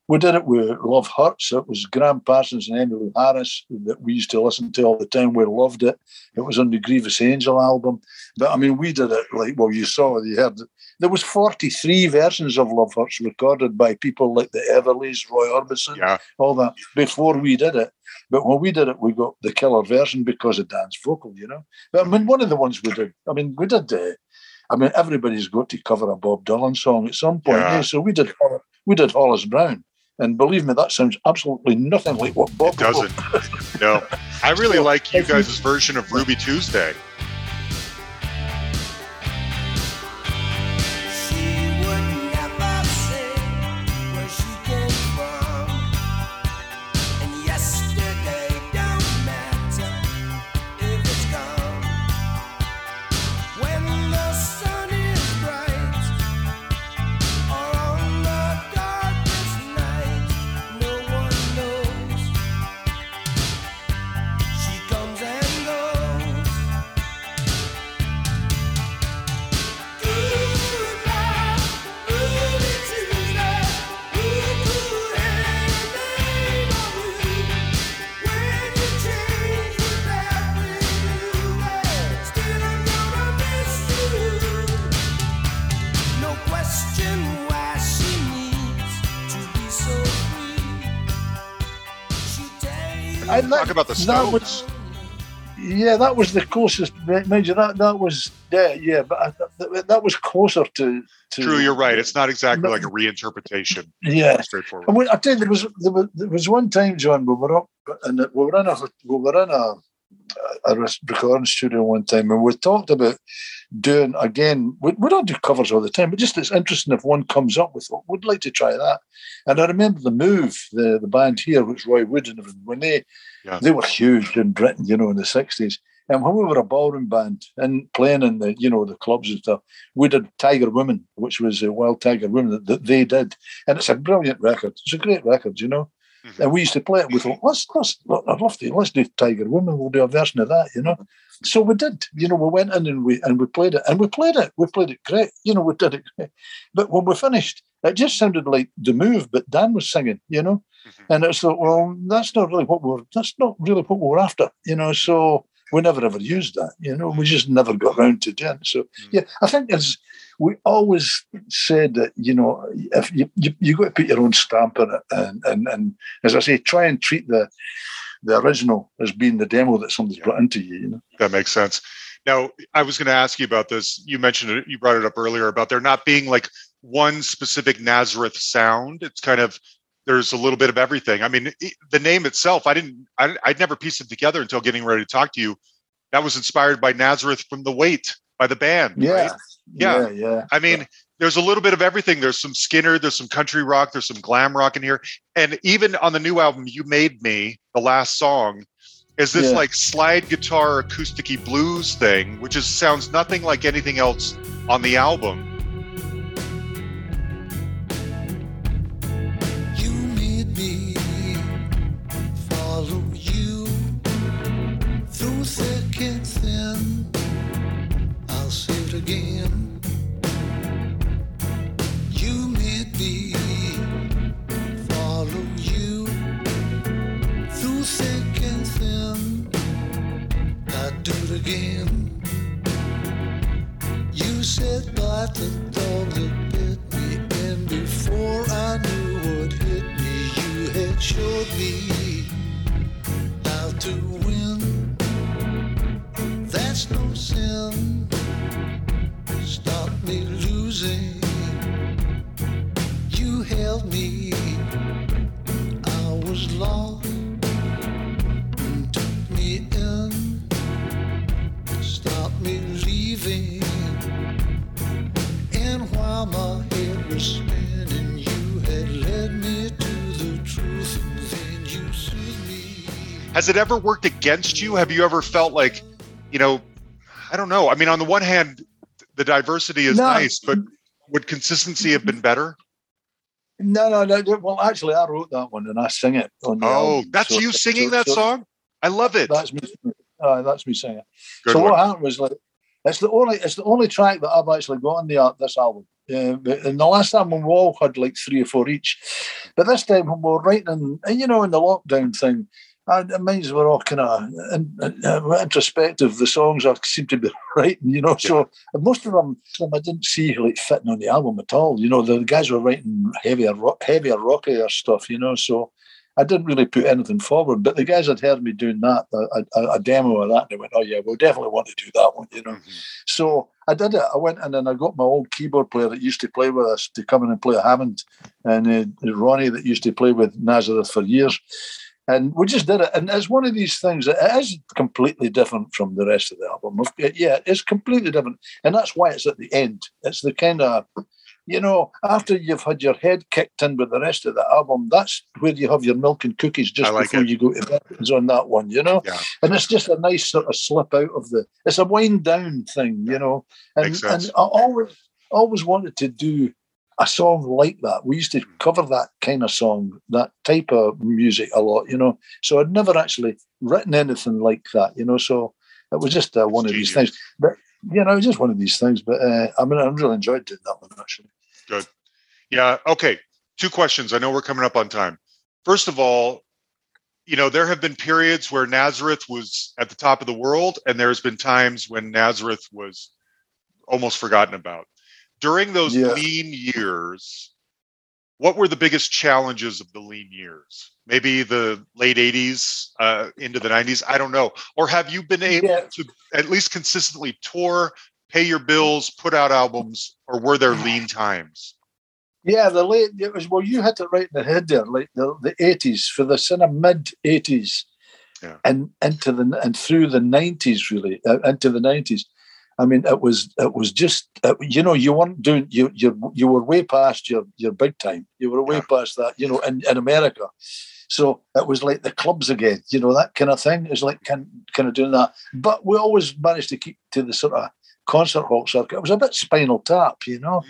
we did it with Love Hurts. It was Gram Parsons and Emmylou Harris that we used to listen to all the time. We loved it. It was on the Grievous Angel album. But I mean, we did it like well, you saw, you heard. it. There was 43 versions of Love Hurts recorded by people like the Everlys, Roy Orbison, yeah all that before we did it. But when we did it, we got the killer version because of Dan's vocal, you know. But I mean, one of the ones we did, I mean, we did. Uh, I mean, everybody's got to cover a Bob Dylan song at some point. Yeah. eh? So we did. We did Hollis Brown, and believe me, that sounds absolutely nothing like what Bob it doesn't no i really *laughs* like you guys' version of ruby tuesday that was- Yeah, that was the closest. Mind you, that that was yeah, yeah, but I, that, that was closer to, to. True, you're right. It's not exactly like a reinterpretation. Yeah, Straightforward. We, I tell you, there was, there was there was one time, John, we were up and we were in a we were in a a recording studio one time, and we talked about doing again. We, we don't do covers all the time, but just it's interesting if one comes up with. We'd like to try that. And I remember the move, the the band here, which Roy Wood and when they Yeah. they were huge in Britain, you know, in the sixties. And when we were a ballroom band and playing in the, you know, the clubs and stuff, we did Tiger Woman, which was a Wild Tiger that, that they did. And it's a brilliant record. It's a great record, you know. Mhm. And we used to play it. We thought, let's, let's, I'd love to, let's do Tiger Woman. We'll do a version of that, you know. So we did, you know, we went in and we and we played it, and we played it. We played it great, you know. We did it, great. but when we finished, it just sounded like the move, but Dan was singing, you know. Mhm. And it's like, well, that's not really what we're that's not really what we're after, you know. So we never ever used that, you know. We just never got round to doing it. So Mm. yeah, I think as we always said that, you know, if you you, you got to put your own stamp on it, and and and as I say, try and treat the the original as being the demo that somebody's brought into you, you know. That makes sense. Now, I was going to ask you about this. You mentioned it, you brought it up earlier about there not being like one specific Nazareth sound. It's kind of there's a little bit of everything. I mean, the name itself, I didn't, I, I'd never pieced it together until getting ready to talk to you. That was inspired by Nazareth from the Weight by the band. Yeah. right? Yeah. Yeah, yeah. I mean, there's a little bit of everything. There's some Skynyrd, there's some country rock, there's some glam rock in here. And even on the new album, You Made Me, the last song, is this Yeah. like slide guitar acousticy blues thing, which is sounds nothing like anything else on the album. Again. You said bite the dog that bit me, and before I knew what hit me, you had showed me how to win. That's no sin. Stop me losing. You held me. I was lost And head was spinning, you had led me to the truth, and then you soothed me. Has it ever worked against you? Have you ever felt like, you know, I don't know. I mean, on the one hand, the diversity is No. nice, but would consistency have been better? No, no, no. Well, actually, I wrote that one and I sing it Oh, album. that's So- you singing so- that so song? I love it. That's me. Uh, that's me singing. Good so one. what happened was like it's the only it's the only track that I've actually got on the al- this album. Yeah, but in the last album we all had like three or four each, but this time when we were writing, and you know, in the lockdown thing, I, it means we're all kind of in, uh, introspective. The songs I seem to be *laughs* writing, you know. So most of them, some I didn't see like fitting on the album at all. You know, the guys were writing heavier, rock, heavier, rockier stuff. You know, so I didn't really put anything forward. But the guys had heard me doing that, a, a, a demo of that, and they went, "Oh yeah, we'll definitely want to do that one." You know. Mhm. So I did it. I went in and I got my old keyboard player that used to play with us to come in and play Hammond, and uh, Ronnie that used to play with Nazareth for years. And we just did it. And it's one of these things that is completely different from the rest of the album. Yeah, it's completely different. And that's why it's at the end. It's the kind of, you know, after you've had your head kicked in with the rest of the album, that's where you have your milk and cookies just like before it. you go to bed. On that one, you know? Yeah. and it's just a nice sort of slip out of the it's a wind down thing you know and, and i always always wanted to do a song like that we used to cover that kind of song that type of music a lot you know so i'd never actually written anything like that you know so it was just uh, one of these things but you know just one of these things but uh, i mean i really enjoyed doing that one actually Good. Yeah. Okay. Two questions. I know we're coming up on time. First of all, you know, there have been periods where Nazareth was at the top of the world, and there's been times when Nazareth was almost forgotten about. During those Yeah. lean years, what were the biggest challenges of the lean years? Maybe the late 80s uh, into the 90s? I don't know. Or have you been able Yeah. to at least consistently tour, pay your bills, put out albums, or were there lean times? Yeah, the late it was well, you hit it right in the head there, like the the eighties for the sort of mid eighties, Yeah. and into the and through the nineties, really uh, into the nineties. I mean, it was it was just uh, you know you weren't doing you you you were way past your your big time. You were way past that, you know, in, in America. So it was like the clubs again, you know, that kind of thing. It's like kind kind of doing that. But we always managed to keep to the sort of concert hall circuit. It was a bit spinal tap, you know.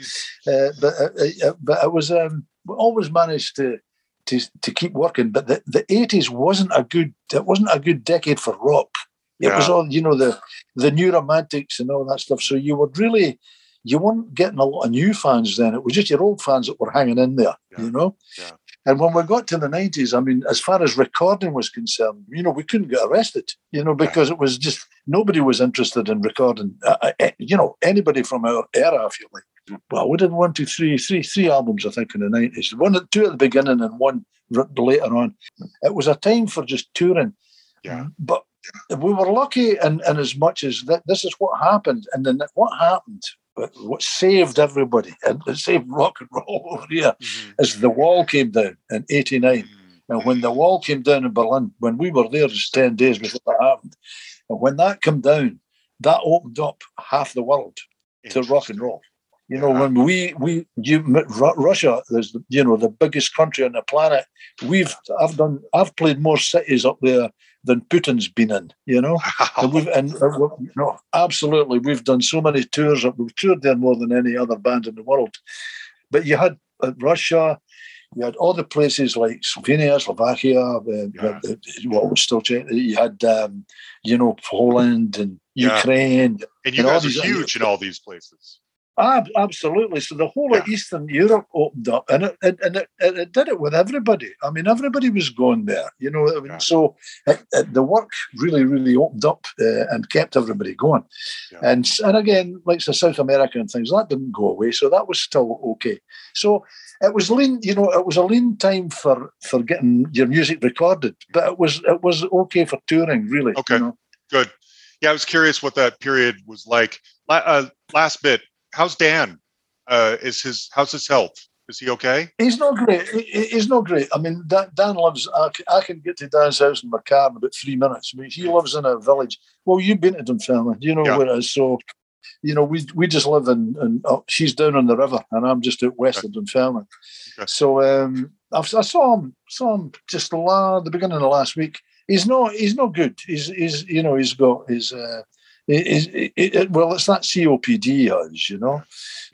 Uh, but uh, uh, but it was um, we always managed to to to keep working. But the the eighties wasn't a good it wasn't a good decade for rock. It was Yeah. all you know the the new romantics and all that stuff. So you were really you weren't getting a lot of new fans then. It was just your old fans that were hanging in there, Yeah. you know. Yeah. And when we got to the nineties, I mean, as far as recording was concerned, you know, we couldn't get arrested, you know, because it was just nobody was interested in recording. Uh, uh, you know, anybody from our era, if you like. Well, we did one, two, three, three, three albums, I think, in the nineties. One, two at the beginning, and one later on. It was a time for just touring. Yeah. But we were lucky, in, in as much as that this is what happened, and then what happened, what what saved everybody, and saved rock and roll *laughs* over here, Mhm. is the wall came down in '89. Mhm. And when the wall came down in Berlin, when we were there just 10 days before that happened, and when that came down, that opened up half the world to rock and roll. You know, Yeah. when we we you Ru- Russia is the- you know the biggest country on the planet. We've I've done I've played more cities up there than Putin's been in. You know, *laughs* and we've and uh, we- you know absolutely we've done so many tours. We've toured there more than any other band in the world. But you had uh, Russia, you had all the places like Slovenia, Slovakia. Uh, Yeah. uh, well, we're still. You had um, you know Poland and Yeah. Ukraine. and you and all guys these- are huge in all these places. Ab- absolutely. So the whole of Eastern Europe opened up, and it, it, and it, it, did it with everybody. I mean, everybody was going there, you know. I mean, Yeah. So it, it, the work really, really opened up uh, and kept everybody going. Yeah. And and again, like the South America and things, that didn't go away, so that was still okay. So it was lean, you know, it was a lean time for for getting your music recorded, but it was it was okay for touring, really. you Okay. know. Good. Yeah, I was curious what that period was like. Uh, last bit. How's Dan? Uh, is his how's his health? Is he okay? He's not great. He- he- He's not great. I mean, Dan, Dan lives. I can, I can get to Dan's house in my car in about three minutes. I mean, he lives in a village. Well, you've been to Dunfermline. You know Yeah. where it is. So, you know, we we just live in. in oh, she's down on the river, and I'm just out west Okay. of Dunfermline. Okay. So, um, I've, I saw him. Saw him just la, the beginning of last week. He's not. He's not good. He's. He's. You know. He's got his. Uh, is it, it, well, it's that COPD you know.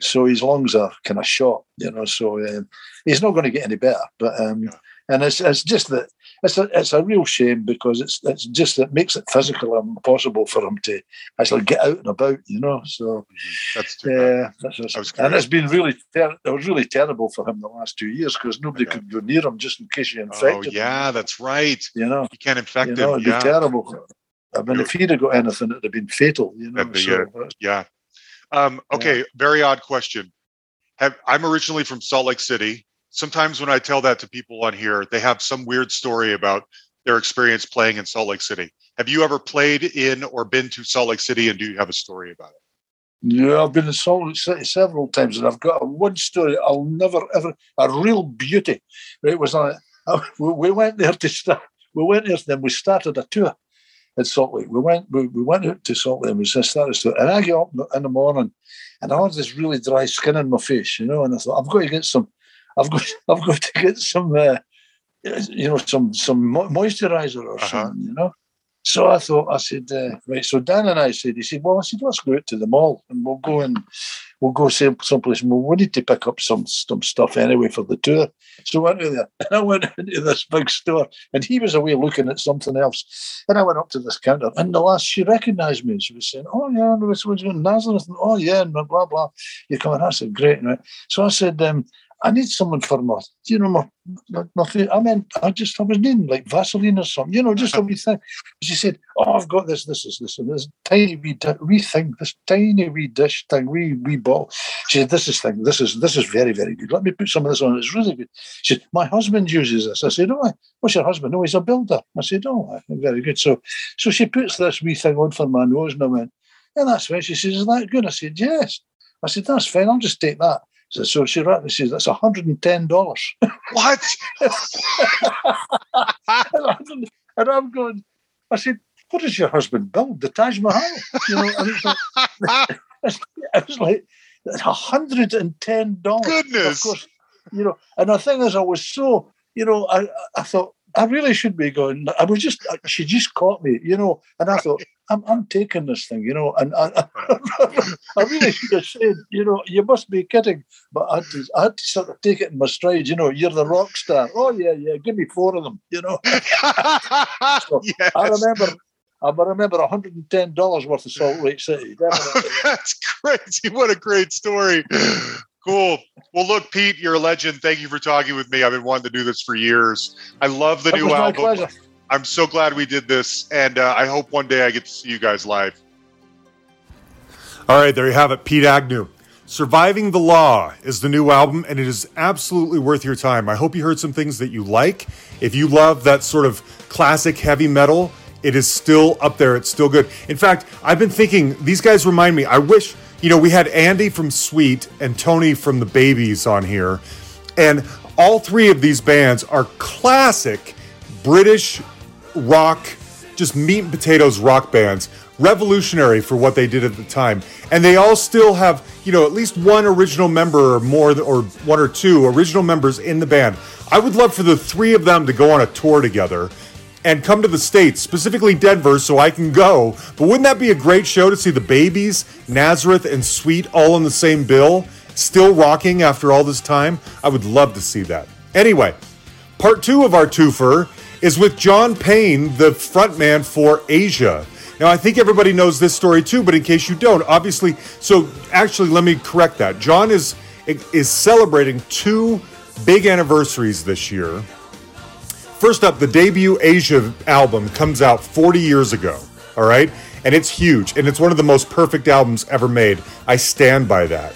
So his lungs are kind of shot, you know. So um, he's not going to get any better. But um, and it's it's just that it's a it's a real shame because it's it's just it makes it physical impossible for him to actually get out and about, you know. So That's too yeah, that's and it's been really ter- it was really terrible for him the last two years because nobody Yeah. could go near him just in case you Oh infected. him, yeah, that's right. you know. You can't infect You know, him. it'd be Yeah, terrible. I mean, if he'd have got anything, it'd have been fatal, you know. So uh, yeah. Um, okay, very odd question. Have I'm originally from Salt Lake City. Sometimes when I tell that to people on here, they have some weird story about their experience playing in Salt Lake City. Have you ever played in or been to Salt Lake City, and do you have a story about it? Yeah, I've been in Salt Lake City several times, and I've got a one story I'll never ever a real beauty. It was on. *laughs* We we went there to start. We went there, then we started a tour in Salt Lake. We went we, we went out to Salt Lake and we started to, and I got up in the morning, and I had this really dry skin on my face, you know, and I thought I've got to get some, I've got *laughs* I've got to get some, uh, you know, some some moisturizer or Uh-huh. something, you know. So I thought, I said, uh, right. So Dan and I said, he said, well, I said, let's go out to the mall and we'll go and we'll go some someplace. And we need to pick up some some stuff anyway for the tour. So I went to there and *laughs* I went *laughs* into this big store and he was away looking at something else. And I went up to this counter and the last she recognised me and she was saying, oh yeah, it's was in Nazareth. And, oh yeah, and blah blah. You come in. I said, great. Right. So I said, um, I need someone for my, you know, my, my, my I mean, I just, I was needing like Vaseline or something, you know, just a wee thing. She said, "Oh, I've got this, this is this, and this tiny wee, di- wee thing, this tiny wee dish thing, wee wee bottle." She said, "This is thing, this is this is very very good. Let me put some of this on. It's really good." She said, "My husband uses this." I said, "Oh, what's your husband? No, he's a builder." I said, "Oh, very good." So, so she puts this wee thing on for my nose, and I went, "Yeah, that's fine." She says, "Is that good?" I said, "Yes." I said, "That's fine. I'll just take that." So, so she wrote, she says, "That's hundred and ten dollars." What? *laughs* and I'm going, I said, what does your husband build? The Taj Mahal? You know, and it's like, *laughs* I was like, hundred and ten dollars. Goodness. Of course, you know, and the thing is, I was so, you know, I, I thought I really should be going. I was just, she just caught me, you know, and I thought I'm, I'm taking this thing, you know, and I, *laughs* I really should have said, you know, you must be kidding, but I had to, I had to sort of take it in my stride, you know. You're the rock star. Oh yeah, yeah, give me four of them, you know. *laughs* yes. I remember, I remember 110 dollars worth of Salt Lake City. *laughs* That's crazy. What a great story. Cool. Well, look, Pete, you're a legend. Thank you for talking with me. I've been wanting to do this for years. I love the That new was my album. pleasure. I'm so glad we did this, and uh, I hope one day I get to see you guys live. All right, there you have it, Pete Agnew. Surviving the Law is the new album, and it is absolutely worth your time. I hope you heard some things that you like. If you love that sort of classic heavy metal, it is still up there. It's still good. In fact, I've been thinking, these guys remind me, I wish, you know, we had Andy from Sweet and Tony from the Babys on here, and all three of these bands are classic British rock, just meat and potatoes rock bands, revolutionary for what they did at the time. And they all still have, you know, at least one original member or more, or one or two original members in the band. I would love for the three of them to go on a tour together and come to the States, specifically Denver, so I can go. But wouldn't that be a great show to see the Babys, Nazareth, and Sweet all on the same bill, still rocking after all this time? I would love to see that. Anyway, Part two of our twofer is with John Payne, the frontman for Asia. Now, I think everybody knows this story too, but in case you don't, obviously, so actually, let me correct that. John is is celebrating two big anniversaries this year. First up, the debut Asia album comes out 40 years ago. All right, and it's huge, and it's one of the most perfect albums ever made. I stand by that.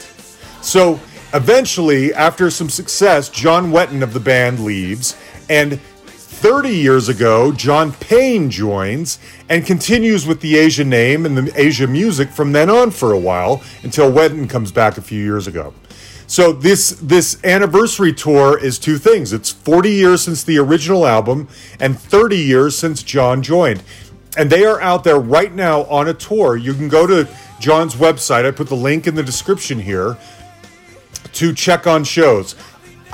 So eventually, after some success, John Wetton of the band leaves, and 30 years ago, John Payne joins and continues with the Asia name and the Asia music from then on for a while until Wetton comes back a few years ago. So this this anniversary tour is two things. It's 40 years since the original album and 30 years since John joined. And they are out there right now on a tour. You can go to John's website. I put the link in the description here to check on shows.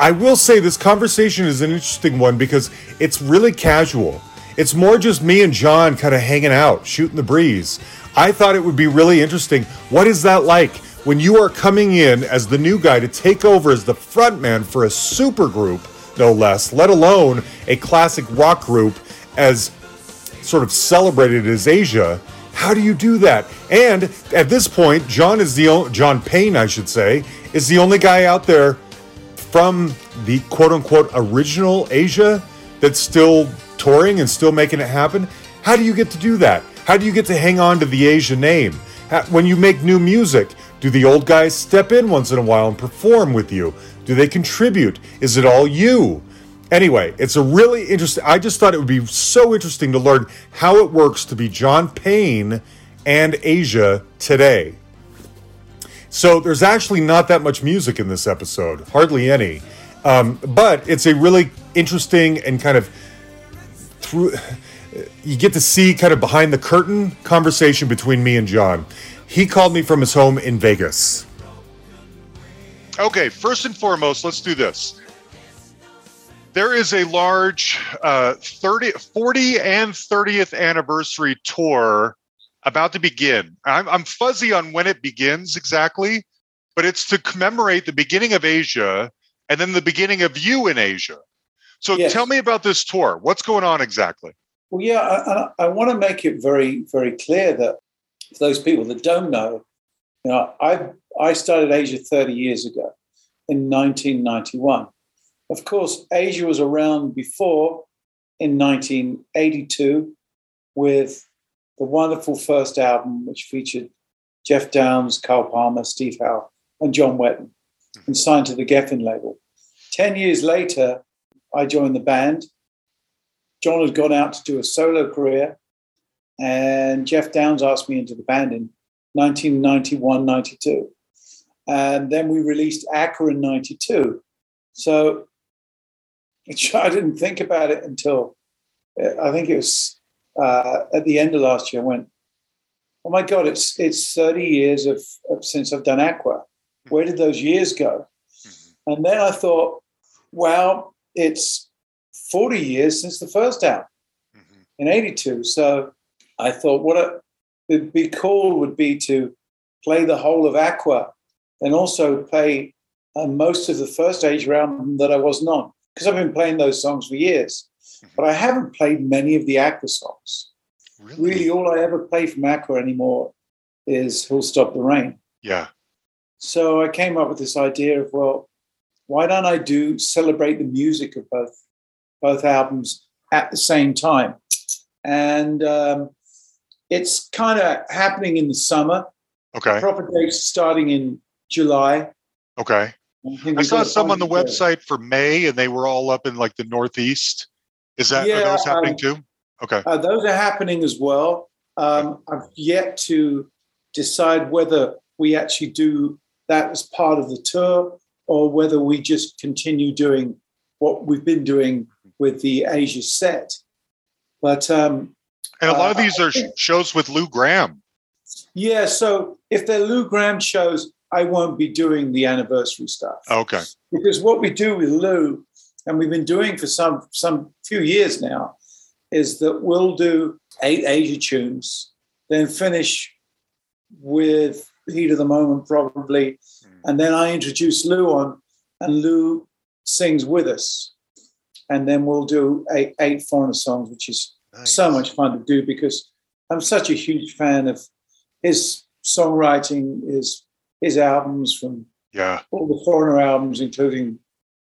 I will say this conversation is an interesting one because it's really casual. It's more just me and John kind of hanging out, shooting the breeze. I thought it would be really interesting. What is that like when you are coming in as the new guy to take over as the frontman for a super group, no less, let alone a classic rock group as sort of celebrated as Asia. How do you do that? And at this point, John is the o- John Payne, I should say, is the only guy out there from the quote unquote original Asia that's still touring and still making it happen. How do you get to do that? How do you get to hang on to the Asia name? How- When you make new music, do the old guys step in once in a while and perform with you? Do they contribute? Is it all you? Anyway, it's a really interesting. I just thought it would be so interesting to learn how it works to be John Payne and Asia today. So there's actually not that much music in this episode, hardly any. Um, but it's a really interesting and kind of through. *sighs* You get to see kind of behind the curtain conversation between me and John. He called me from his home in Vegas. Okay, first and foremost, let's do this. There is a large uh, 30, 40 and 30th anniversary tour about to begin. I'm, I'm fuzzy on when it begins exactly, but it's to commemorate the beginning of Asia and then the beginning of you in Asia. So Yes. tell me about this tour. What's going on exactly? Well, yeah, I, I, I want to make it very, very clear that for those people that don't know, you know, I I started Asia 30 years ago, in 1991. Of course, Asia was around before in 1982 with the wonderful first album, which featured Geoff Downes, Carl Palmer, Steve Howe, and John Wetton, and signed to the Geffen label. Ten years later, I joined the band. John had gone out to do a solo career, and Geoff Downes asked me into the band in 1991 92. And then we released Aqua in 92. So *laughs* I didn't think about it until I think it was uh, at the end of last year. I went, oh my God, it's, it's 30 years of, of since I've done Aqua. Where did those years go? And then I thought, well, it's 40 years since the first album in 82. So I thought what a, it'd be cool would be to play the whole of Aqua and also play uh, most of the first Asia album that I wasn't on because I've been playing those songs for years. But I haven't played many of the Aqua songs. Really, all I ever play from Aqua anymore is Who'll Stop the Rain. Yeah. So I came up with this idea of, well, why don't I do celebrate the music of both both albums at the same time? And um, it's kind of happening in the summer. Okay. Proper dates starting in July. Okay. think I saw some on the website for May, and they were all up in like the Northeast. Is that are Yeah, those happening um, too? Okay. Uh, those are happening as well. Um, I've yet to decide whether we actually do that as part of the tour or whether we just continue doing what we've been doing with the Asia set. But um, And a lot of uh, these I are think- shows with Lou Gramm. yeah, so if they're Lou Gramm shows, I won't be doing the anniversary stuff. Okay. because what we do with Lou, and we've been doing for some some few years now, is that we'll do eight Asia tunes, then finish with Heat of the Moment probably, hmm. and then I introduce Lou on, and Lou sings with us, and then we'll do eight eight foreigner songs, which is so much fun to do because I'm such a huge fan of his songwriting, his his albums from Yeah. all the Foreigner albums, including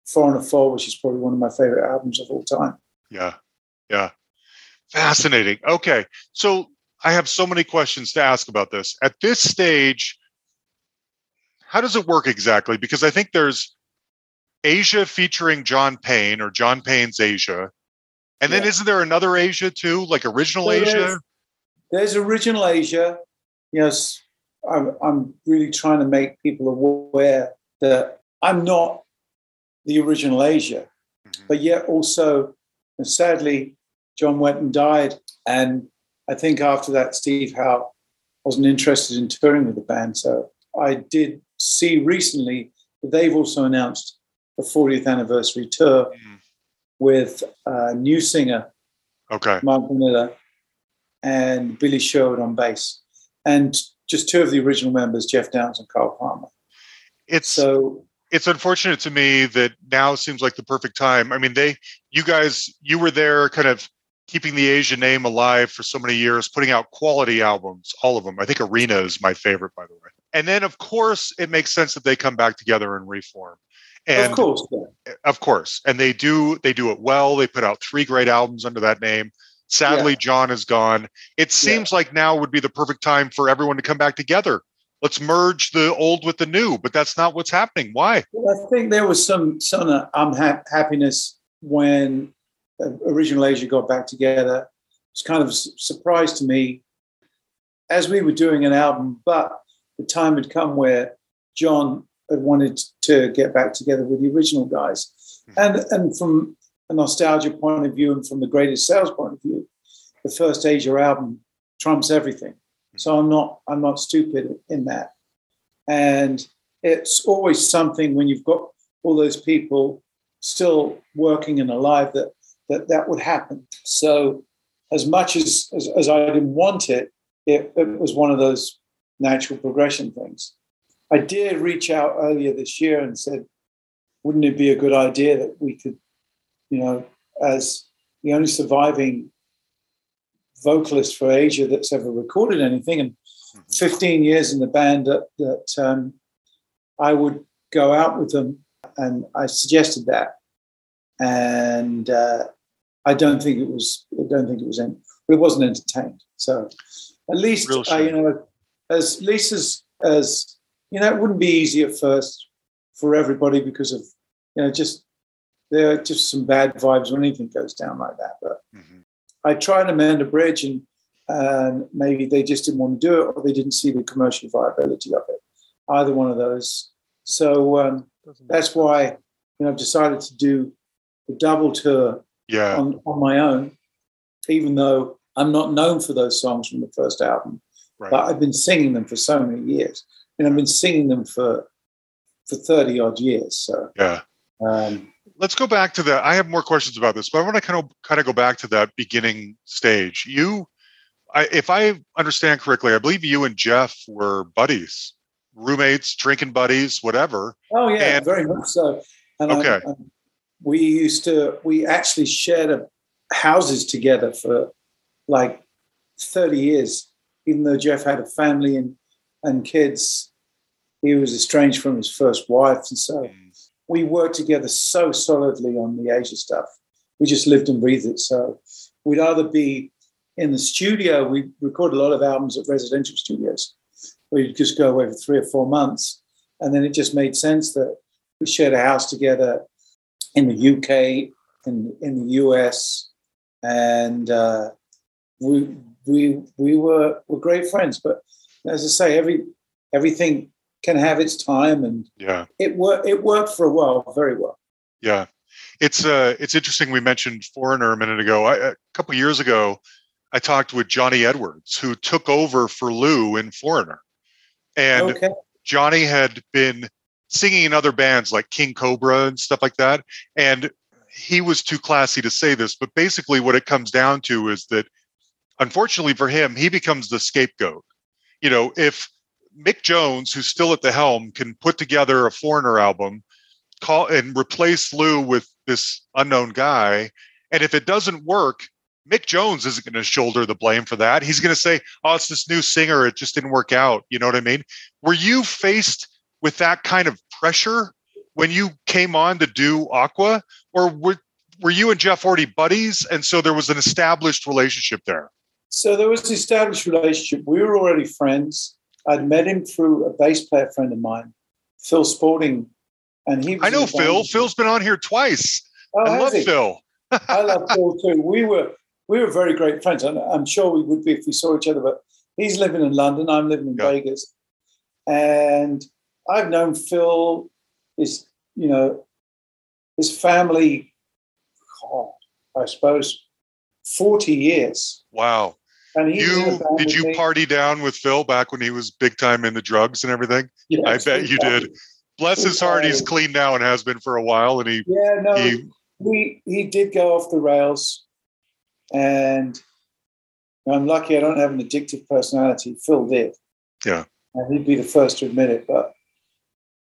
Foreigner 4, which is probably one of my favorite albums of all time. Yeah. Yeah. Fascinating. Okay. So I have so many questions to ask about this. At this stage, how does it work exactly? Because I think there's Asia featuring John Payne or John Payne's Asia. And then Yeah. isn't there another Asia too, like original There Asia? is. There's Original Asia. Yes, I'm, I'm really trying to make people aware that I'm not the original Asia, Mhm. but yet also, and sadly, John Wetton died. And I think after that, Steve Howe wasn't interested in touring with the band. So I did see recently that they've also announced a 40th anniversary tour Mhm. with a new singer, Okay. Mark Miller, and Billy Sherwood on bass, and just two of the original members, Geoff Downes and Carl Palmer. It's So it's unfortunate to me that now seems like the perfect time. I mean, they, you guys, you were there kind of keeping the Asia name alive for so many years, putting out quality albums, all of them. I think Arena is my favorite, by the way. And then, of course, it makes sense that they come back together and reform. And of course, yeah. Eh, of course, and they do they do it well. They put out three great albums under that name. Sadly, John is gone. It seems like now would be the perfect time for everyone to come back together. Let's merge the old with the new, but that's not what's happening. Why? Well, I think there was some some uh, unhappiness when uh, Original Asia got back together. It's kind of a surprise to me as we were doing an album, but the time had come where John had wanted to get back together with the original guys, and and from a nostalgia point of view and from the greatest sales point of view, the first Asia album trumps everything. So I'm not I'm not stupid in that, and it's always something when you've got all those people still working and alive that that that would happen. So as much as as, as I didn't want it, it, it was one of those natural progression things. I did reach out earlier this year and said, wouldn't it be a good idea that we could, you know, as the only surviving vocalist for Asia that's ever recorded anything, and 15 years in the band that, that um, I would go out with them and I suggested that, and uh, I don't think it was. I don't think it was. En- it wasn't entertained. So at least Real uh, you know, as least as as you know, it wouldn't be easy at first for everybody because of you know just there are just some bad vibes when anything goes down like that. But Mhm. I tried to mend a bridge, and and maybe they just didn't want to do it, or they didn't see the commercial viability of it. Either one of those. So um, that's why you know I've decided to do the double tour Yeah. on, on my own, even though I'm not known for those songs from the first album. Right. But I've been singing them for so many years, and I've been singing them for for thirty odd years. So Yeah. um, let's go back to the i have more questions about this but i want to kind of kind of go back to that beginning stage you I, if i understand correctly i believe you and jeff were buddies roommates drinking buddies whatever oh yeah, And- very much so. And I- Okay. Um, we used to we actually shared a, houses together for like thirty years. Even though Jeff had a family and and kids, he was estranged from his first wife, and so. Hmm. We worked together so solidly on the Asia stuff. We just lived and breathed it. So we'd either be in the studio, we record a lot of albums at residential studios, you'd just go away for three or four months. And then it just made sense that we shared a house together in the UK, in, in the US, and uh, we we we were were great friends. But as I say, every everything can have its time and yeah it worked. It worked for a while, very well. yeah it's uh it's interesting we mentioned foreigner a minute ago I, a couple years ago i talked with johnny edwards who took over for lou in foreigner and okay. Johnny had been singing in other bands like King Cobra and stuff like that. And he was too classy to say this, but basically, what it comes down to is that unfortunately for him, he becomes the scapegoat. You know, if Mick Jones, who's still at the helm, can put together a foreigner album, call and replace Lou with this unknown guy, and if it doesn't work, Mick Jones isn't going to shoulder the blame for that. He's going to say, "Oh, it's this new singer. It just didn't work out." You know what I mean? Were you faced with that kind of pressure when you came on to do Aqua, or were were you and Jeff already buddies, and so there was an established relationship there? So there was an established relationship. We were already friends. I'd met him through a bass player friend of mine, Phil Spalding, and he. Was I know Phil. band. Phil's been on here twice. Oh, I love he? Phil. *laughs* I love Phil too. We were we were very great friends, and I'm sure we would be if we saw each other. But he's living in London. I'm living in Yeah. Vegas, and I've known Phil. His you know his family. God, I suppose forty years. Wow. And he was in a You did you me. party down with Phil back when he was big time in the drugs and everything? Yes, I bet you did. Bless his heart, he's clean now and has been for a while. And he Yeah, no, he he he did go off the rails, and I'm lucky I don't have an addictive personality. Phil did. Yeah. and he'd be the first to admit it. But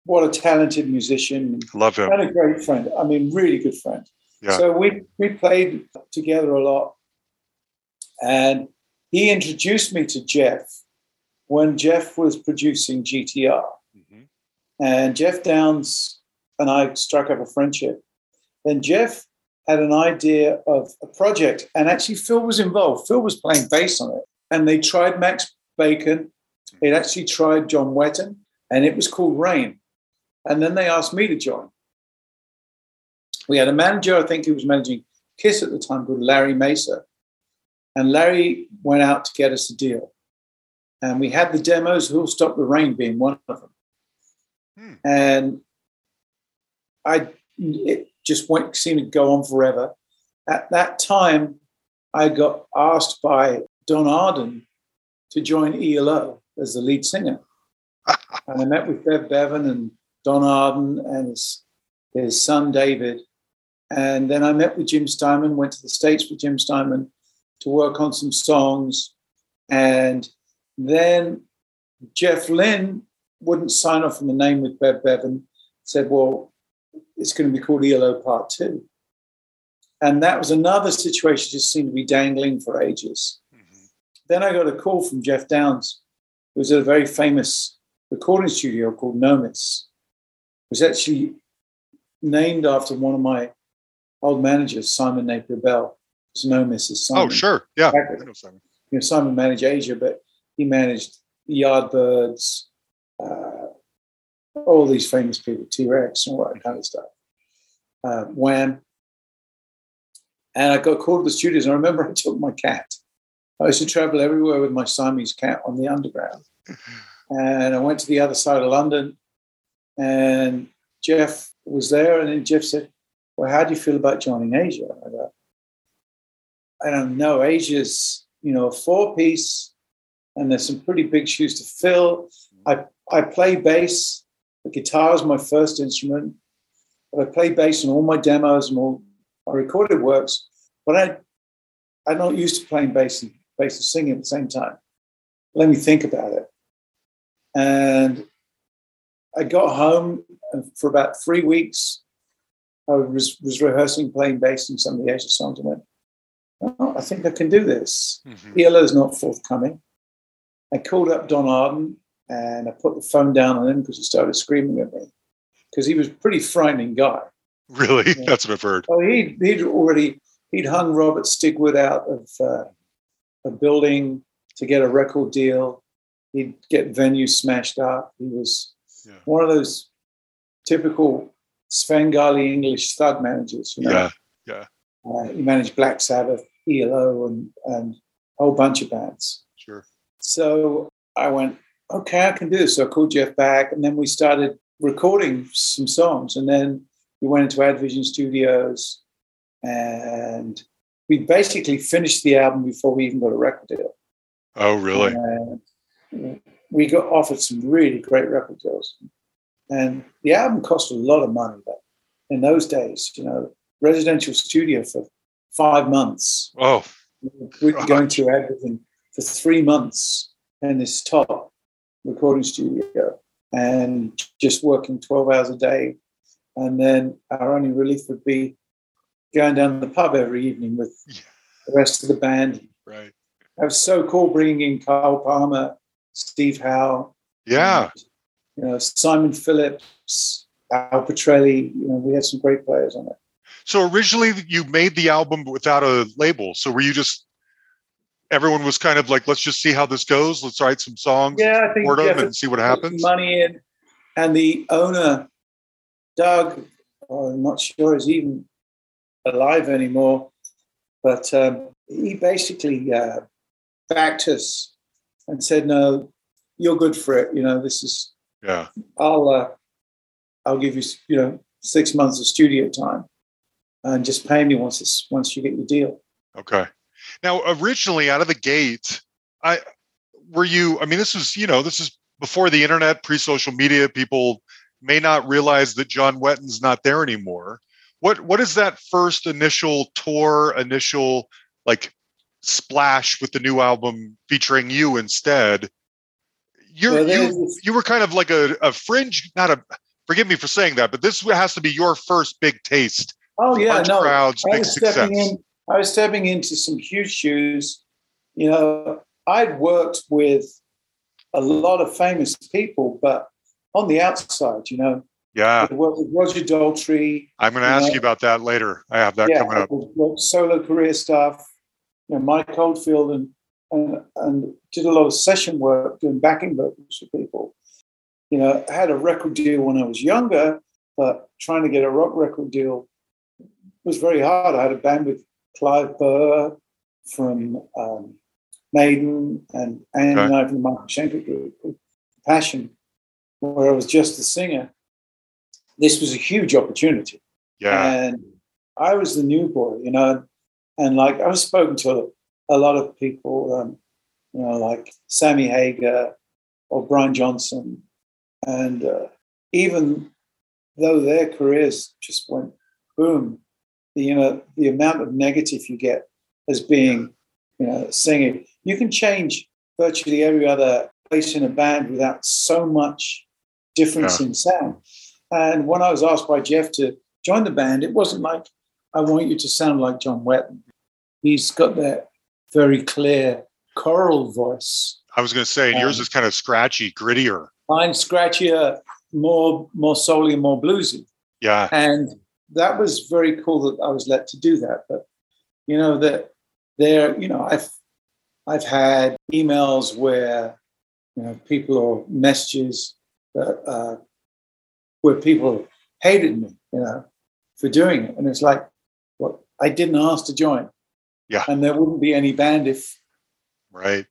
what a talented musician love him. and a great friend. I mean, really good friend. Yeah. So we we played together a lot, and he introduced me to Jeff when Jeff was producing GTR. Mhm. And Geoff Downes and I struck up a friendship. Then Jeff had an idea of a project, and actually Phil was involved. Phil was playing bass on it, and they tried Max Bacon. They'd actually tried John Wetton, and it was called Rain. And then they asked me to join. We had a manager, I think, who was managing Kiss at the time, called Larry Mazer, and Larry went out to get us a deal. And we had the demos, Who'll Stop the Rain being one of them. Hmm. And I it just went seemed to go on forever. At that time, I got asked by Don Arden to join ELO as the lead singer. *laughs* and I met with Bev Bevan and Don Arden and his, his son David. And then I met with Jim Steinman, went to the States with Jim Steinman to work on some songs. And then Jeff Lynne wouldn't sign off on the name with Bev Bevan, said, well, it's going to be called ELO Part Two. And that was another situation just seemed to be dangling for ages. Mhm. Then I got a call from Geoff Downes, who was at a very famous recording studio called Nomis. It was actually named after one of my old managers, Simon Napier Bell. Known as Simon. Oh, sure. Yeah. Exactly. I know Simon. you know, Simon managed Asia, but he managed Yardbirds, uh, all these famous people, T Rex, and all that kind of stuff. Uh, Wham. And I got called to the studios. And I remember *laughs* I took my cat. I used to travel everywhere with my Siamese cat on the underground. And I went to the other side of London, and Jeff was there. And then Jeff said, Well, how do you feel about joining Asia? I go, I don't know. Asia's, you know, a four piece, and there's some pretty big shoes to fill. I, I play bass. The guitar is my first instrument. But I play bass in all my demos and all my recorded works. But I, I'm not used to playing bass and bass and singing at the same time. Let me think about it. And I got home and for about three weeks. I was, was rehearsing playing bass in some of the Asia songs and went, oh, I think I can do this. Mhm. ELO's not forthcoming. I called up Don Arden and I put the phone down on him because he started screaming at me because he was a pretty frightening guy. Really? Yeah. That's what I've heard. Oh, he'd, he'd already he'd hung Robert Stigwood out of uh, a building to get a record deal. He'd get venues smashed up. He was Yeah. one of those typical Svengali English thug managers. You know? Yeah. Uh, he managed Black Sabbath, ELO, and and a whole bunch of bands. Sure. So I went, okay, I can do this. So I called Jeff back, and then we started recording some songs, and then we went into Advision Studios, and we basically finished the album before we even got a record deal. Oh, really? And we got offered some really great record deals, and the album cost a lot of money. But in those days, you know, residential studio for five months. Oh, We'd be going to Advision for three months in this top recording studio and just working 12 hours a day. And then our only relief would be going down to the pub every evening with the rest of the band. right. It was so cool bringing in Carl Palmer, Steve Howe, Yeah. you know, Simon Phillips, Al Pitrelli. You know, we had some great players on it. So originally you made the album without a label. So were you just everyone was kind of like, let's just see how this goes. Let's write some songs, Yeah, I think Jeff and see what happens. Money in, and the owner, Doug, oh, I'm not sure is even alive anymore, but um, he basically uh, backed us and said, "No, you're good for it. You know, this is Yeah. I'll uh, I'll give you you know six months of studio time, and just pay me once it's once you get your deal." Okay. Now, originally out of the gate, I were you. I mean, this was you know this is before the internet, pre-social media. People may not realize that John Wetton's not there anymore. What what is that first initial tour, initial like splash with the new album featuring you instead? You're, Well, you you were kind of like a, a fringe, not a. Forgive me for saying that, but this has to be your first big taste. Oh yeah, large no. crowds, I was success. stepping in. I was stepping into some huge shoes. You know, I'd worked with a lot of famous people, but on the outside, you know, Yeah, I worked with Roger Daltrey. I'm going to ask know, you about that later. I have that yeah, coming up. Solo career stuff. You know, Mike Oldfield and and and did a lot of session work doing backing vocals for people. You know, I had a record deal when I was younger, but trying to get a rock record deal was very hard. I had a band with Clive Burr from um, Maiden and Anne Okay. and I from the Michael Schenker group, Passion, where I was just the singer. This was a huge opportunity Yeah, and I was the new boy, you know, and like I was spoken to a lot of people, um, you know, like Sammy Hagar or Brian Johnson, and uh, even though their careers just went boom, you know, the amount of negative you get as being, you know, singing, you can change virtually every other place in a band without so much difference in sound. And when I was asked by Jeff to join the band, it wasn't like I want you to sound like John Wetton. He's got that very clear choral voice. I was going to say yours um, is kind of scratchy, grittier. Mine scratchier, more more soully, more bluesy. Yeah. and that was very cool that I was let to do that. But you know that there, you know, I've I've had emails where you know people or messages that uh, where people hated me, you know, for doing it, and it's like, well, I didn't ask to join, Yeah. and there wouldn't be any band if Right.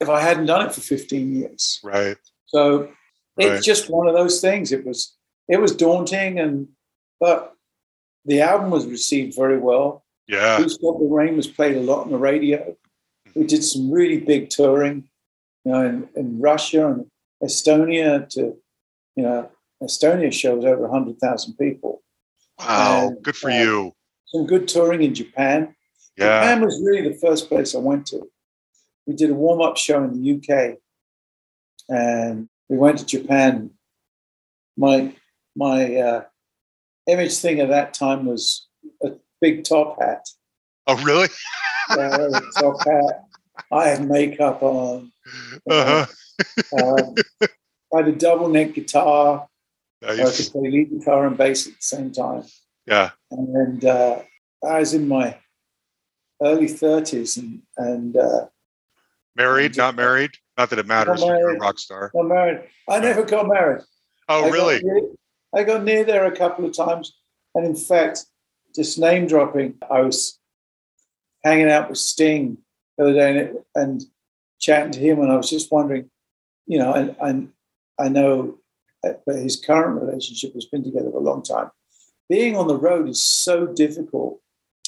if I hadn't done it for fifteen years. Right. So it's Right. just one of those things. It was it was daunting, and but the album was received very well. Yeah. Who'll Stop the Rain was played a lot on the radio. We did some really big touring, you know, in, in Russia and Estonia to, you know, Estonia shows over 100,000 people. Wow. And, Good for uh, you. Some good touring in Japan. Yeah. Japan was really the first place I went to. We did a warm up show in the UK, and we went to Japan. My my uh, image thing at that time was a big top hat. Oh, really? Uh, *laughs* top hat. I had makeup on. Uh-huh. Um, I had a double neck guitar. I Nice. could play lead guitar and bass at the same time. Yeah. and uh, I was in my early thirties, and and uh, Married, not married? Not that it matters. Not You're a rock star. got married. I never got married. Oh, I really? near- I got near there a couple of times, and in fact, just name dropping, I was hanging out with Sting the other day and, and chatting to him, and I was just wondering, you know, and and I know that his current relationship has been together for a long time. Being on the road is so difficult.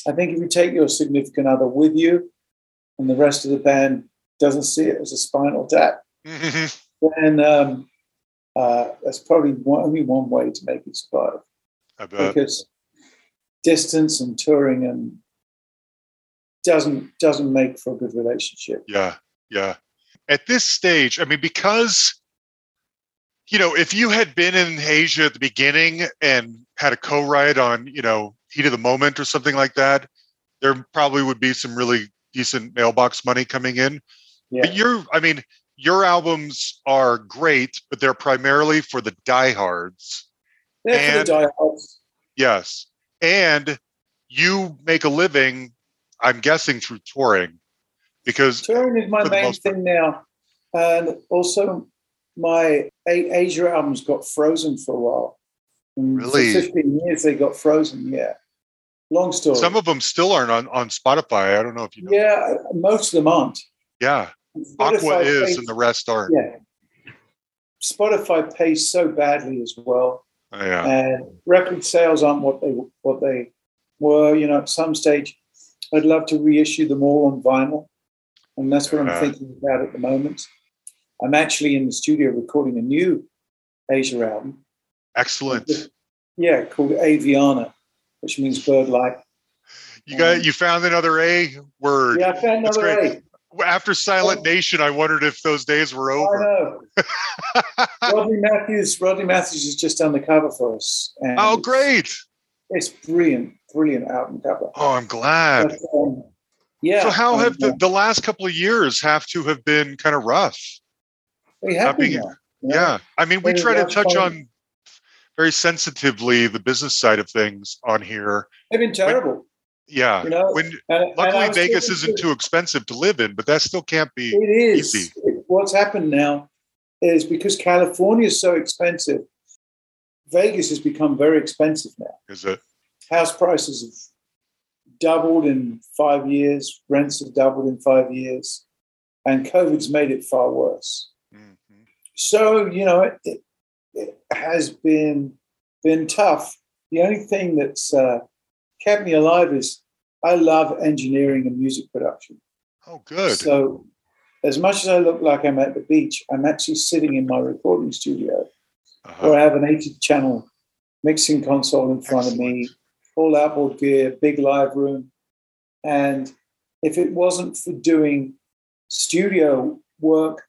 I think if you take your significant other with you, and the rest of the band doesn't see it as a spinal tap, Mhm. then um, uh, that's probably one, only one way to make it survive because distance and touring and doesn't doesn't make for a good relationship. Yeah. Yeah. At this stage, I mean, because, you know, if you had been in Asia at the beginning and had a co write on, you know, Heat of the Moment or something like that, there probably would be some really decent mailbox money coming in. Yeah, But you're, I mean, your albums are great, but they're primarily for the diehards. they're for the diehards. Yes. And you make a living, I'm guessing, through touring because, Touring is my main thing now, and also my eight Asia albums got frozen for a while. And Really? for fifteen years they got frozen. Yeah, long story. some of them still aren't on, on Spotify. I don't know if you know. yeah, most of them aren't. Yeah. Aqua is pays- and the rest aren't. yeah. Spotify pays so badly as well, Oh, yeah. and record sales aren't what they what they were. You know, at some stage, I'd love to reissue them all on vinyl, and that's what Yeah. I'm thinking about at the moment. I'm actually in the studio recording a new Asia album. Excellent. Yeah, called Aviana, which means bird-like. You got you found another A word. Yeah, I found another. A. After Silent Nation, I wondered if those days were over. *laughs* Rodney Matthews. Rodney Matthews is just done the cover for us. and oh, great. It's brilliant, brilliant album cover. Oh, I'm glad. But, um, yeah. so how have the, um, the last couple of years have to have been kind of rough? they have been being- you know? Yeah. I mean, we try to touch on very sensitively the business side of things on here. They've been terrible. Yeah. You know, When And- and luckily was Vegas isn't too expensive to live in, but that still can't be. It is. easy. What's happened now is because California is so expensive, Vegas has become very expensive now. Is it? House prices have doubled in five years, rents have doubled in five years, and COVID's made it far worse. Mhm. So, you know, it, it, it has been been tough. The only thing that's uh, kept me alive is I love engineering and music production. Oh, good. So, as much as I look like I'm at the beach, I'm actually sitting in my recording studio Uh-huh. where I have an 80 channel mixing console in front of me, all outboard gear, big live room. And if it wasn't for doing studio work,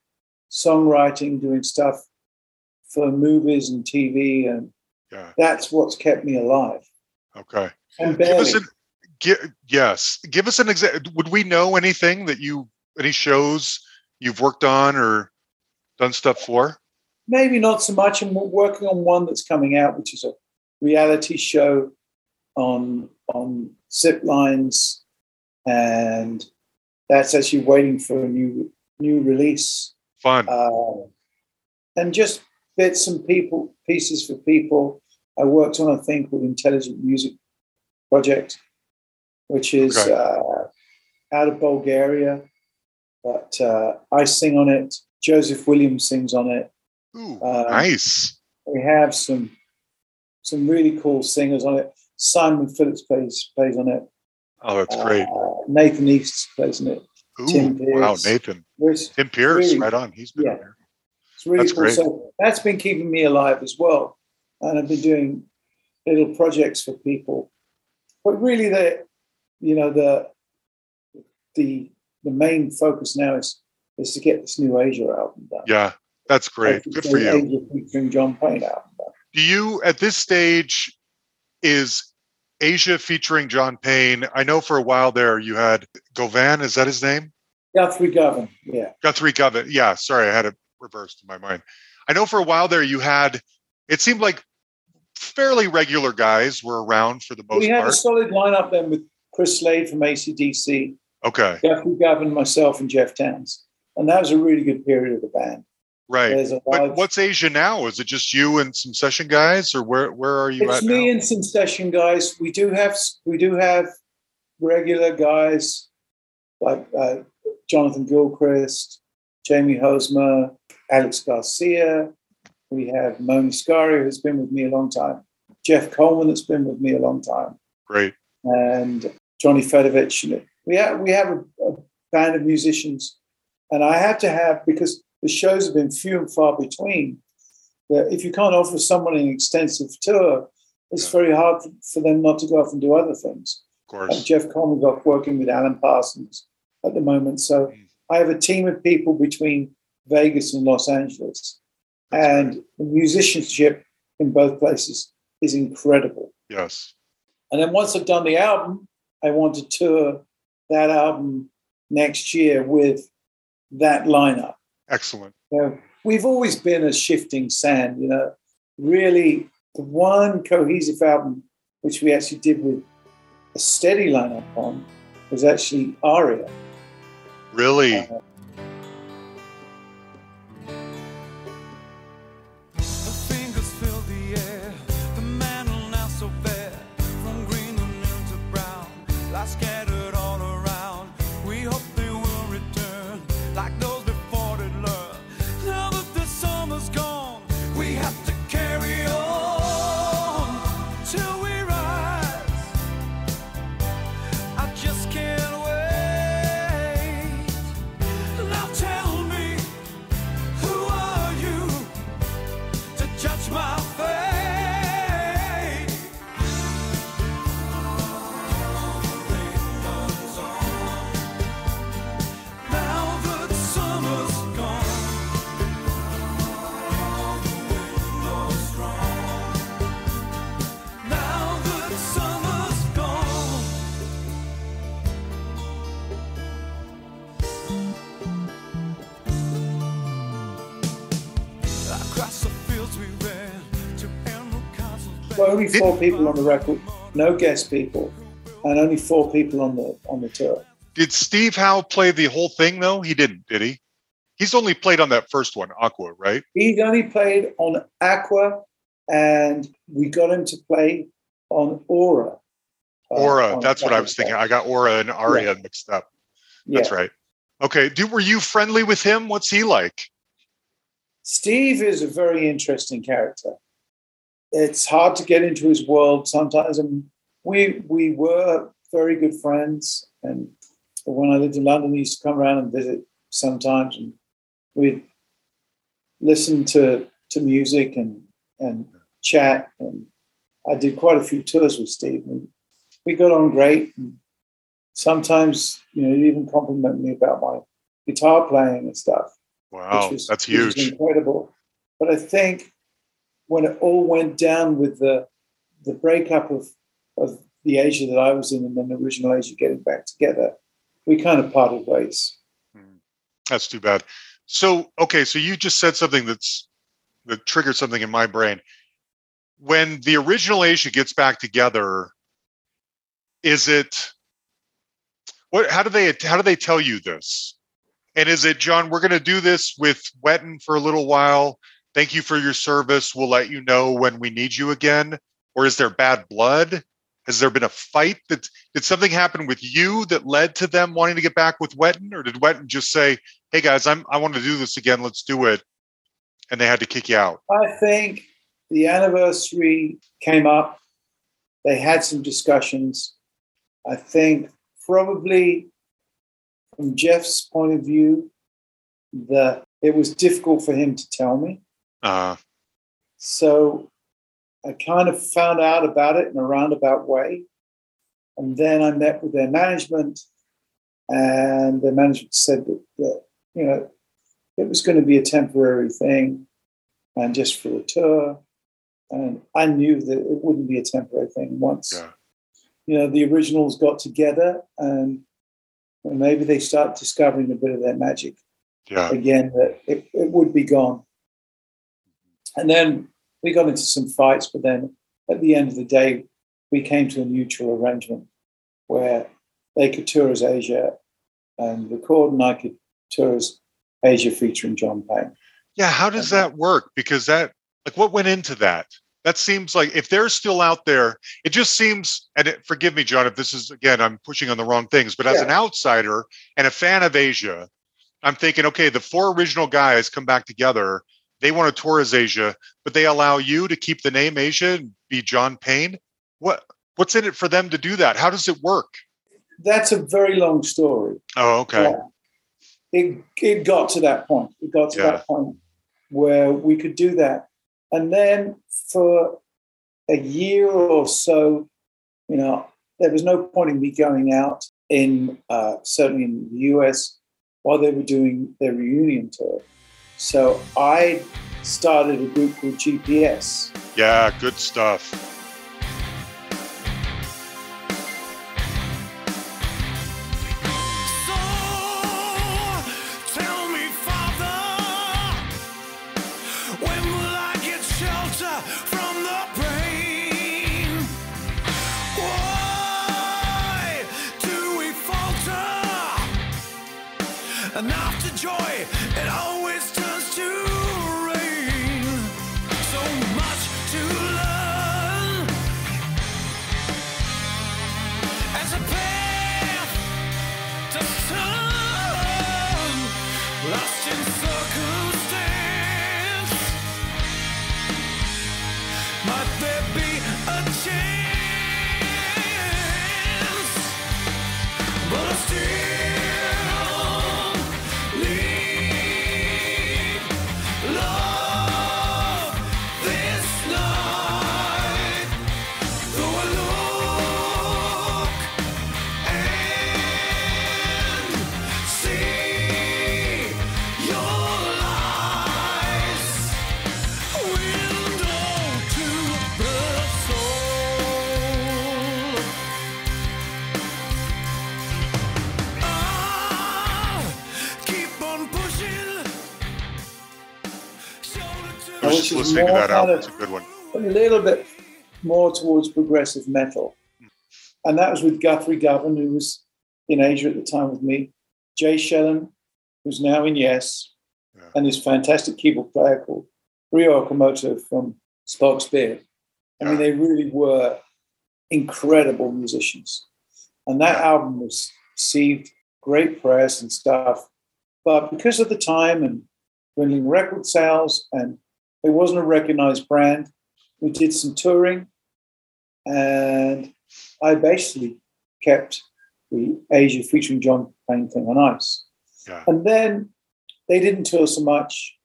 songwriting, doing stuff for movies and TV, and Yeah. that's what's kept me alive. Okay. And Give us an yes. Give us an example. Would we know anything that you any shows you've worked on or done stuff for? maybe not so much. And we're working on one that's coming out, which is a reality show on on zip lines, and that's actually waiting for a new new release. Fun. Uh, and just bits and people pieces for people. I worked on a thing called Intelligent Music Project, which is Okay. uh, out of Bulgaria, but uh, I sing on it. Joseph Williams sings on it. Ooh, uh, nice. We have some some really cool singers on it. Simon Phillips plays plays on it. Oh, that's great. Uh, Nathan East plays on it. Ooh, Tim wow, Pierce. Nathan. There's, Tim Pierce, really- right on. He's been yeah. on here. It's really That's cool. great. So that's been keeping me alive as well. And I've been doing little projects for people. But really the you know the the the main focus now is is to get this new Asia album done. Yeah, that's great. Good for you. Asia featuring John Payne album done. Do you, at this stage, is Asia featuring John Payne? I know for a while there you had Govan, is that his name? Guthrie Govan, yeah. Guthrie Govan. Yeah, sorry, I had it reversed in my mind. I know for a while there you had, it seemed like fairly regular guys were around for the most part. we had a part. solid lineup then with Chris Slade from ACDC, Okay, Guthrie Govan, myself, and Geoff Downes. And that was a really good period of the band. right. But what's Asia now? Is it just you and some session guys, or where where are you it's at me now? and some session guys. We do have we do have regular guys like uh, Jonathan Gilchrist, Jamie Hosmer, Alex Garcia. We have Moni Scario, who's been with me a long time. Jeff Coleman, that's been with me a long time, Great. and Johnny Fedovich. We have we have a, a band of musicians, and I had to have because the shows have been few and far between. That if you can't offer someone an extensive tour, it's Yeah. very hard for, them not to go off and do other things. Of Like course. Jeff Coleman's off working with Alan Parsons at the moment, so Mm. I have a team of people between Vegas and Los Angeles, That's and great. the musicianship in both places is incredible. Yes. And then once I've done the album, I want to tour that album next year with that lineup. Excellent. Know, we've always been a shifting sand, you know. Really, the one cohesive album which we actually did with a steady lineup on was actually Aria. Really. Uh, only four people on the record, no guest people, and only four people on the on the tour. Did Steve Howe play the whole thing though? He didn't, did he? He's only played on that first one, Aqua, right? He only played on Aqua, and we got him to play on Aura. uh, Aura. on That's what I was thinking. I got Aura and Aria mixed up. That's Yeah. right. Okay. Do were you friendly with him? What's he like? Steve is a very interesting character. It's hard to get into his world sometimes, and we we were very good friends. And when I lived in London, he used to come around and visit sometimes, and we'd listen to to music and and chat. And I did quite a few tours with Steve, and we got on great. And sometimes, you know, he'd even compliment me about my guitar playing and stuff Wow, was, that's huge. incredible. But I think when it all went down with the the breakup of of the Asia that I was in and then the original Asia getting back together, we kind of parted ways. Hmm. That's too bad. So, okay, so you just said something that's that triggered something in my brain. when the original Asia gets back together, is it what? How do they how do they tell you this? And is it John? We're going to do this with Wetton for a little while. Thank you for your service. We'll let you know when we need you again. Or is there bad blood? Has there been a fight? That did something happen with you that led to them wanting to get back with Wetton, or did Wetton just say, "Hey guys, I'm I want to do this again. Let's do it," and they had to kick you out? I think the anniversary came up. They had some discussions. I think probably from Jeff's point of view, that it was difficult for him to tell me. Uh, So I kind of found out about it in a roundabout way. And then I met with their management, and their management said that, that you know, it was going to be a temporary thing and just for a tour. And I knew that it wouldn't be a temporary thing once, Yeah. you know, the originals got together and, maybe they start discovering a bit of their magic yeah, again that it, it would be gone. And then we got into some fights, but then at the end of the day, we came to a mutual arrangement where they could tour as Asia and record, and I could tour as Asia featuring John Payne. yeah. How does that work? Because that like what went into that? That seems like if they're still out there, it just seems. And it, forgive me, John, if this is again, I'm pushing on the wrong things. But as Yeah. an outsider and a fan of Asia, I'm thinking, okay, the four original guys come back together. They want to tour as Asia, but they allow you to keep the name Asia and be John Payne. What what's in it for them to do that? How does it work? That's a very long story. Oh, okay. Yeah. It, it got to that point. It got to Yeah. that point where we could do that. And then for a year or so, you know, there was no point in me going out in, uh, certainly in the US, while they were doing their reunion tour. So I started a group called GPS. Yeah, good stuff. More that of- It's a good one. a little bit more towards progressive metal. Hmm. And that was with Guthrie Govan, who was in Asia at the time with me, Jay Schellen, who's now in Yes, Yeah. and this fantastic keyboard player called Ryo Okumoto from Spock's Beard. I mean, they really were incredible musicians. And that Yeah. album was received great press and stuff. But because of the time and dwindling record sales, and it wasn't a recognized brand, we did some touring. And I basically kept the Asia featuring John Payne thing on ice. Yeah. And then they didn't tour so much.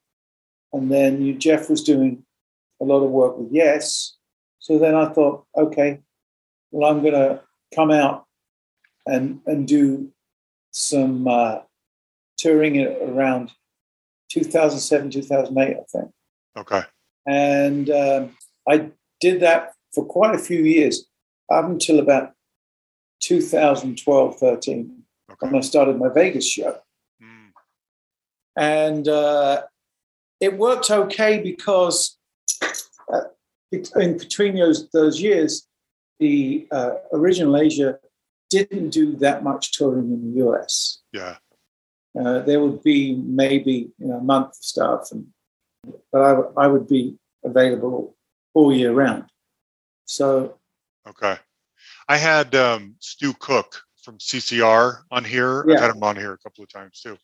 And then you, Geoff was doing a lot of work with Yes. So then I thought, okay, well, I'm going to come out and, and do some uh, touring around 2007, 2008, I think. Okay. And um, I did that for quite a few years, up until about 2012, 13, when I started my Vegas show. Mm, And uh, it worked okay because uh, in between those those years, the uh, original Asia didn't do that much touring in the US. Yeah. Uh, there would be maybe you know, a month of stuff, and but I, would- be available all year round. So Okay. I had um, Stu Cook from CCR on here. I've had him on here a couple of times too.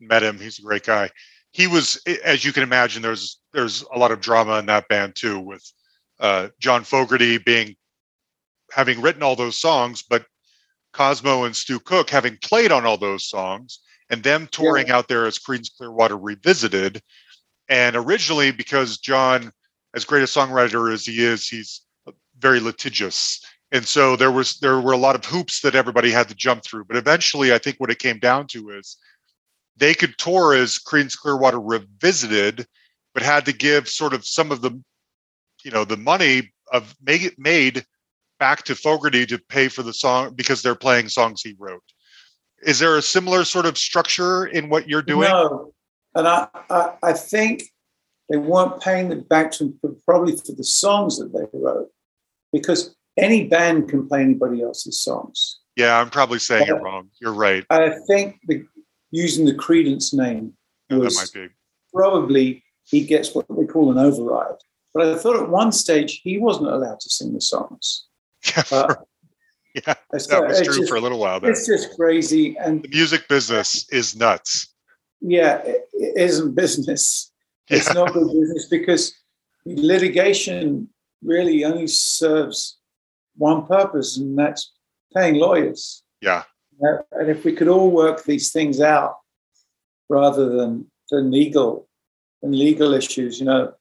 Met him. He's a great guy. He was, as you can imagine, there's there's a lot of drama in that band too, with uh, John Fogerty being having written all those songs, but Cosmo and Stu Cook having played on all those songs, and them touring out there as Creedence Clearwater Revisited. And originally, because John, as great a songwriter as he is, he's very litigious. And so there was there were a lot of hoops that everybody had to jump through. But eventually i think what it came down to is they could tour as creedence clearwater revisited but had to give sort of some of the you know the money of make it made back to fogerty to pay for the song because they're playing songs he wrote. Is there a similar sort of structure in what you're doing? No, and I, I, I think they weren't paying them back to them probably for the songs that they wrote, because any band can play anybody else's songs. yeah i'm probably saying it Yeah. wrong you're right I think the, using the Creedence name was might be probably he gets what we call an override. But I thought at one stage he wasn't allowed to sing the songs. *laughs* yeah, Uh, for- yeah that was true just, for a little while there it's just crazy, and the music business is nuts yeah, it, it isn't business. It's not good business because litigation really only serves one purpose, and that's paying lawyers. yeah Uh, And if we could all work these things out rather than, than legal and legal issues, you know,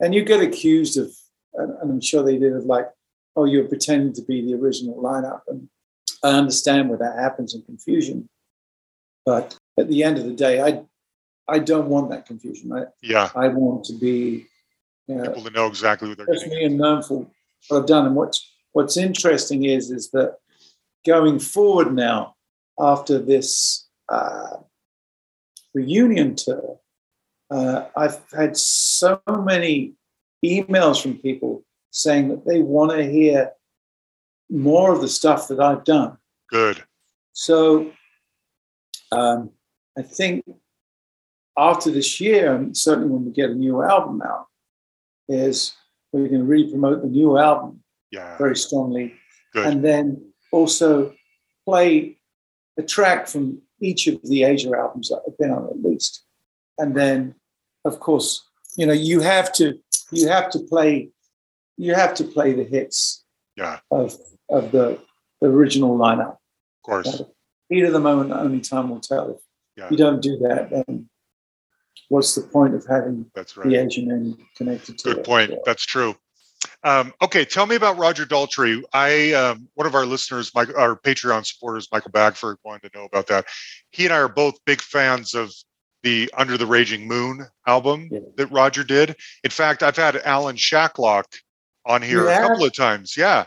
and you get accused of, and, and I'm sure they did, of like, oh, you're pretending to be the original lineup. And I understand where that happens in confusion. But at the end of the day, I, I don't want that confusion. I, yeah I want to be, you know, people to know exactly what they're just me and known for what I've done. And what's what's interesting is is that going forward now after this uh, reunion tour, uh, I've had so many emails from people saying that they want to hear more of the stuff that I've done. good So um, I think after this year, and certainly when we get a new album out, is we're going to really promote the new album yeah. very strongly, good. And then also play a track from each of the Asia albums that I've been on at least, and then of course you know you have to you have to play you have to play the hits yeah. of of the, the original lineup. of course. Heat of the moment, only time will tell. Yeah. you don't do that, then what's the point of having that's the right Asian name connected to good it? point Yeah. that's true um, okay tell me about roger daltrey i um, one of our listeners my, our patreon supporters michael bagford wanted to know about that he and i are both big fans of the under the raging moon album Yeah. that roger did in fact i've had alan shacklock on here Yeah? a couple of times yeah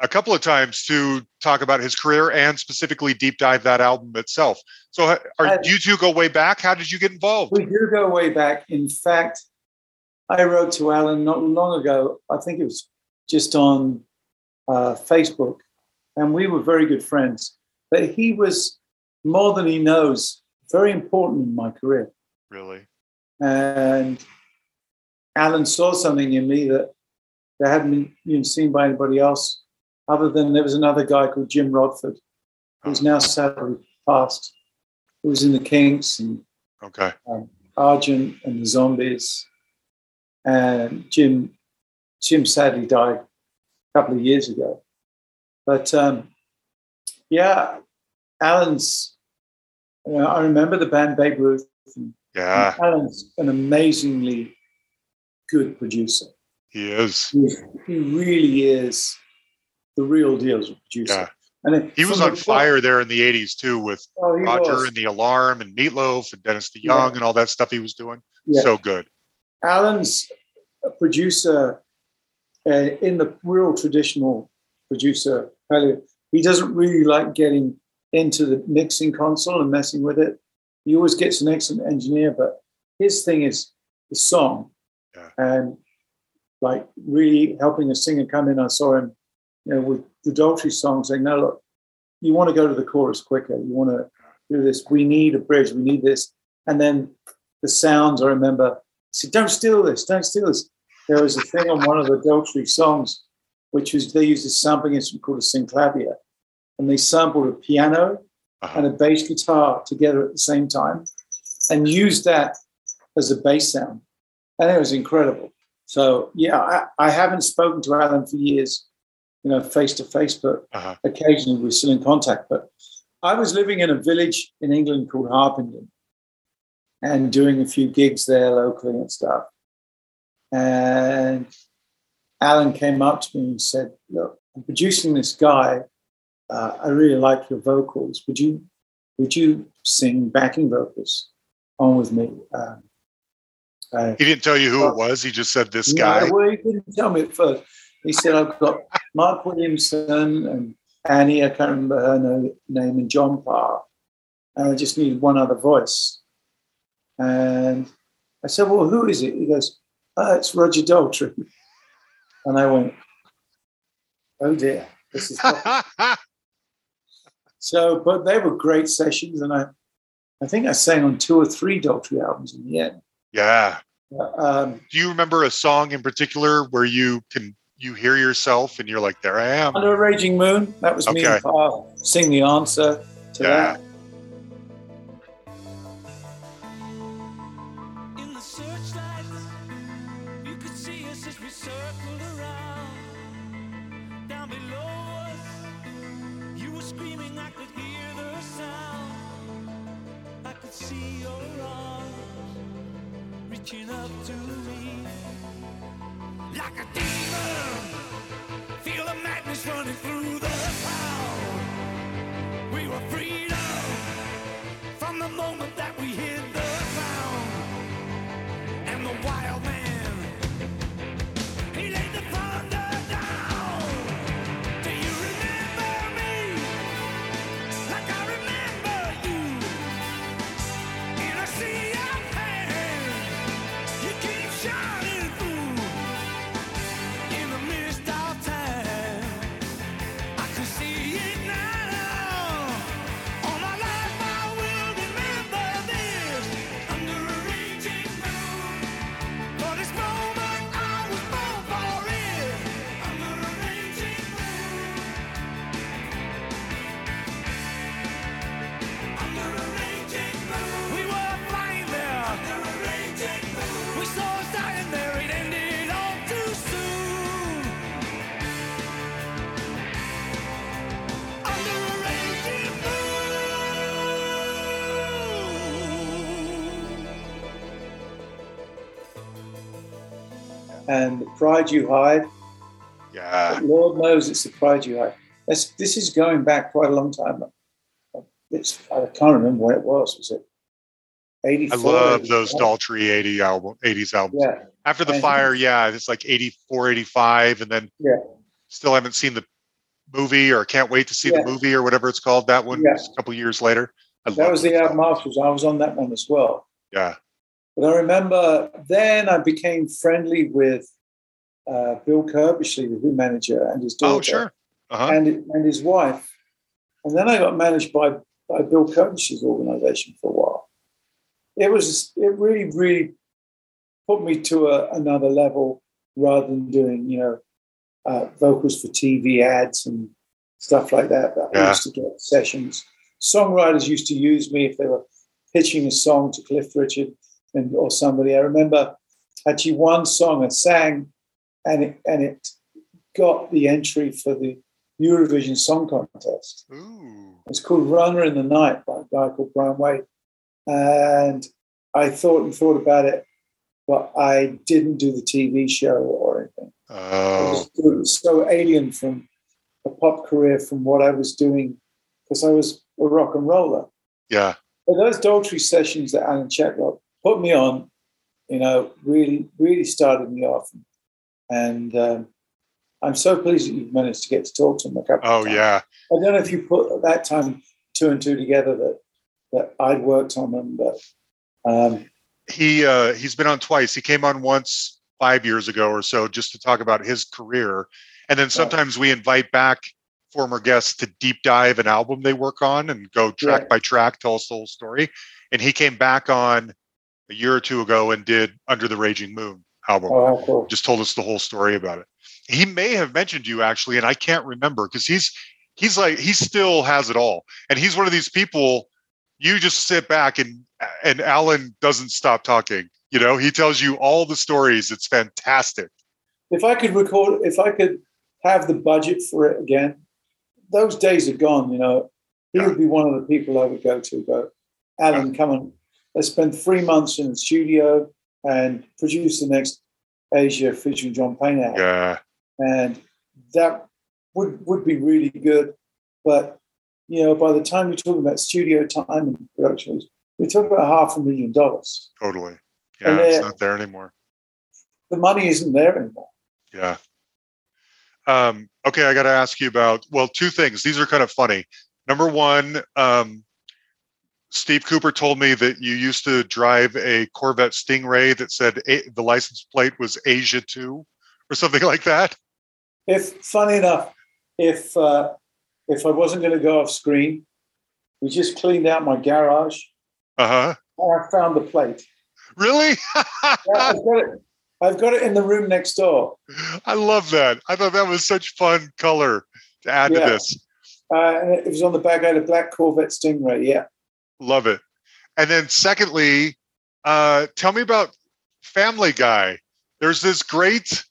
a couple of times to talk about his career and specifically deep dive that album itself so are, I- do you two go way back how did you get involved We do go way back. In fact, I wrote to Alan not long ago. I think it was just on uh, Facebook, and we were very good friends. But he was more than he knows, very important in my career. really And Alan saw something in me that that hadn't been been seen by anybody else, other than there was another guy called Jim Rodford, who's now sadly passed, who was in the Kinks and okay Argent and the Zombies. And Jim, Jim sadly died a couple of years ago. But um, yeah, Alan's. You know, I remember the band Babe Ruth. And yeah Alan's an amazingly good producer. he is He, he really is the real deal as a producer. Yeah. And it- He was on the- fire there in the 80s too with Oh, Roger was. and the Alarm and Meatloaf and Dennis Yeah. DeYoung and all that stuff he was doing. Yeah. So good. Alan's a producer uh, in the real traditional producer value. He doesn't really like getting into the mixing console and messing with it. He always gets an excellent engineer, but his thing is the song. Yeah. And like really helping a singer come in. I saw him, you know, with the Daltrey song saying, no, look, you want to go to the chorus quicker. You want to do this. We need a bridge. We need this. And then the sounds, I remember, said, don't steal this. Don't steal this. There was a thing on one of the Daltrey songs, which was they used a sampling instrument called a synclavier. And they sampled a piano Uh-huh. and a bass guitar together at the same time and used that as a bass sound. And it was incredible. So, yeah, I, I haven't spoken to Alan for years, you know, face to face, but Uh-huh. occasionally we're still in contact. But I was living in a village in England called Harpenden and doing a few gigs there locally and stuff. And Alan came up to me and said, Look, I'm producing this guy. Uh, I really like your vocals. Would you would you sing backing vocals on with me? Um, uh, He didn't tell you who it was. He just said this guy. no, well, he didn't tell me at first. He said, I've got Mark Williamson and Annie, I can't remember her no, name, and John Parr. And I just needed one other voice. And I said, Well, who is it? He goes, oh, It's Roger Daltrey. *laughs* And I went, Oh dear, this is. *laughs* so, but they were great sessions. And I, I think I sang on two or three Daltrey albums in the end. yeah. Um, Do you remember a song in particular where you can you hear yourself and you're like, there I am? Under a Raging Moon. That was me Okay. and Paul sing the answer to Yeah. that. Running through the crowd. We were freedom from the moment pride you hide, Yeah. Lord knows it's the pride you hide. That's, this is going back quite a long time. It's, I can't remember when it was. Was it 84? I love those Daltrey 80 album 80s albums. Yeah. After the And- fire, yeah, it's like 84, 85, and then Yeah. still haven't seen the movie or can't wait to see Yeah. the movie or whatever it's called. That one Yeah. was a couple years later. I That was the album afterwards. I was on that one as well. Yeah. But I remember then I became friendly with uh, Bill Curbishley, the Who manager, and his daughter, Oh, sure. Uh-huh. and, and his wife. And then I got managed by, by Bill Curbishley's organization for a while. It was it really, really put me to a, another level rather than doing, you know, uh, vocals for TV ads and stuff like that. That I Yeah. used to get sessions. Songwriters used to use me if they were pitching a song to Cliff Richard and or somebody. I remember actually one song I sang, and it and it got the entry for the Eurovision Song Contest. Ooh. It's called Runner in the Night by a guy called Brian Wade. And I thought and thought about it, but I didn't do the TV show or anything. It Oh, was, it was so alien from a pop career from what I was doing because I was a rock and roller. yeah. But those Daltrey sessions that Alan Shacklock put me on, you know, really, really started me off. And um, I'm so pleased that you've managed to get to talk to him a couple Oh, of times. yeah. I don't know if you put at that time two and two together that that I'd worked on them, but um, He uh he's been on twice. He came on once five years ago or so just to talk about his career. And then sometimes we invite back former guests to deep dive an album they work on and go track Yeah. by track, tell us the whole story. And he came back on a year or two ago and did Under the Raging Moon album Oh, cool. just told us the whole story about it. He may have mentioned you actually, and I can't remember because he's he's like he still has it all, and he's one of these people. You just sit back and and Alan doesn't stop talking. You know, he tells you all the stories. It's fantastic. If I could record, if I could have the budget for it again, those days are gone. You know, he would be one of the people I would go to. Go, Alan, come on. Let's spend three months in the studio and produce the next Asia featuring John Payne album. Yeah, and that would would be really good. But you know, by the time you're talking about studio time and productions, you're talking about half a million dollars. totally. Yeah, it's not there anymore. The money isn't there anymore. Yeah. Um, okay, I got to ask you about well, two things. These are kind of funny. Number one, um, Steve Cooper told me that you used to drive a Corvette Stingray that said a- the license plate was Asia Two or something like that. If funny enough, if uh, if I wasn't going to go off screen, we just cleaned out my garage Uh huh. and I found the plate. Really? *laughs* Yeah, I've got it. I've got it in the room next door. I love that. I thought that was such fun color to add Yeah. to this. Uh, and it was on the back. Had a black Corvette Stingray. Yeah. Love it. And then secondly, uh, tell me about Family Guy. There's this great.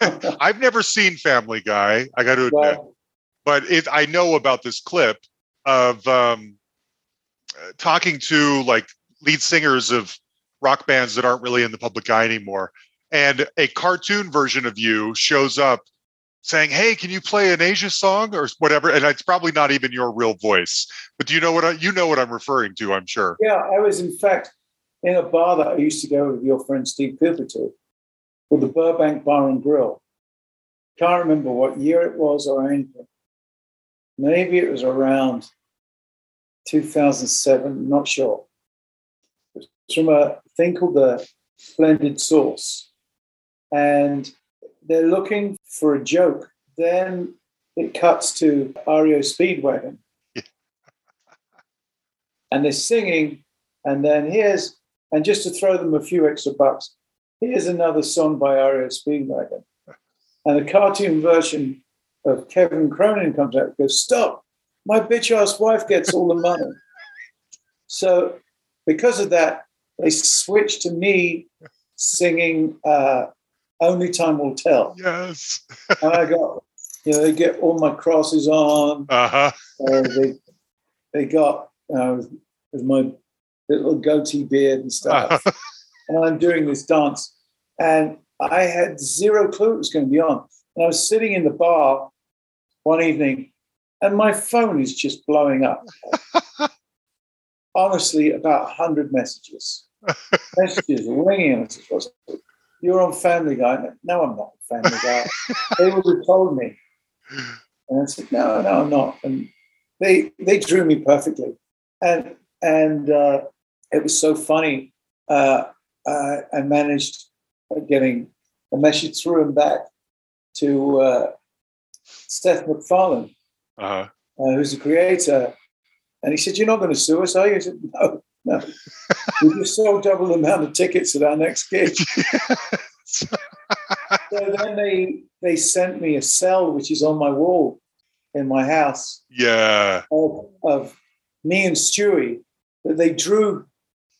*laughs* I've never seen Family Guy. I got to admit, Well, but it. I know about this clip of um, uh, talking to like lead singers of rock bands that aren't really in the public eye anymore, and a cartoon version of you shows up saying, "Hey, can you play an Asia song or whatever?" And it's probably not even your real voice, but do you know what I, you know what I'm referring to? I'm sure. Yeah, I was in fact in a bar that I used to go with your friend Steve Cooper to, called the Burbank Bar and Grill. Can't remember what year it was or anything. Maybe it was around 2007, not sure. It's from a thing called the Splendid Sauce. And they're looking for a joke. Then it cuts to REO Speedwagon. *laughs* and they're singing, and then here's, and just to throw them a few extra bucks, here's another song by REO Speedwagon. And the cartoon version of Kevin Cronin comes out and goes, Stop, my bitch ass wife gets all the money. *laughs* so, because of that, they switched to me singing uh, Only Time Will Tell. Yes. And I got, you know, they get all my crosses on. Uh huh. Uh, they they got uh, with, with my little goatee beard and stuff, and I'm doing this dance, and I had zero clue it was going to be on. And I was sitting in the bar one evening, and my phone is just blowing up. *laughs* Honestly, about hundred messages, messages ringing. I said, "What's- You're on Family Guy. No, I'm not on Family Guy. they would have told me. And I said, no, no, I'm not. And they they drew me perfectly. And and uh, it was so funny. Uh, uh, I managed getting a message through and back to uh, Seth MacFarlane, Uh huh. uh, who's the creator. And he said, You're not going to sue us, are you? I said, No, no. we just sold double the amount of tickets at our next gig. *laughs* So then they they sent me a cell which is on my wall in my house yeah. of, of me and Stewie that they drew.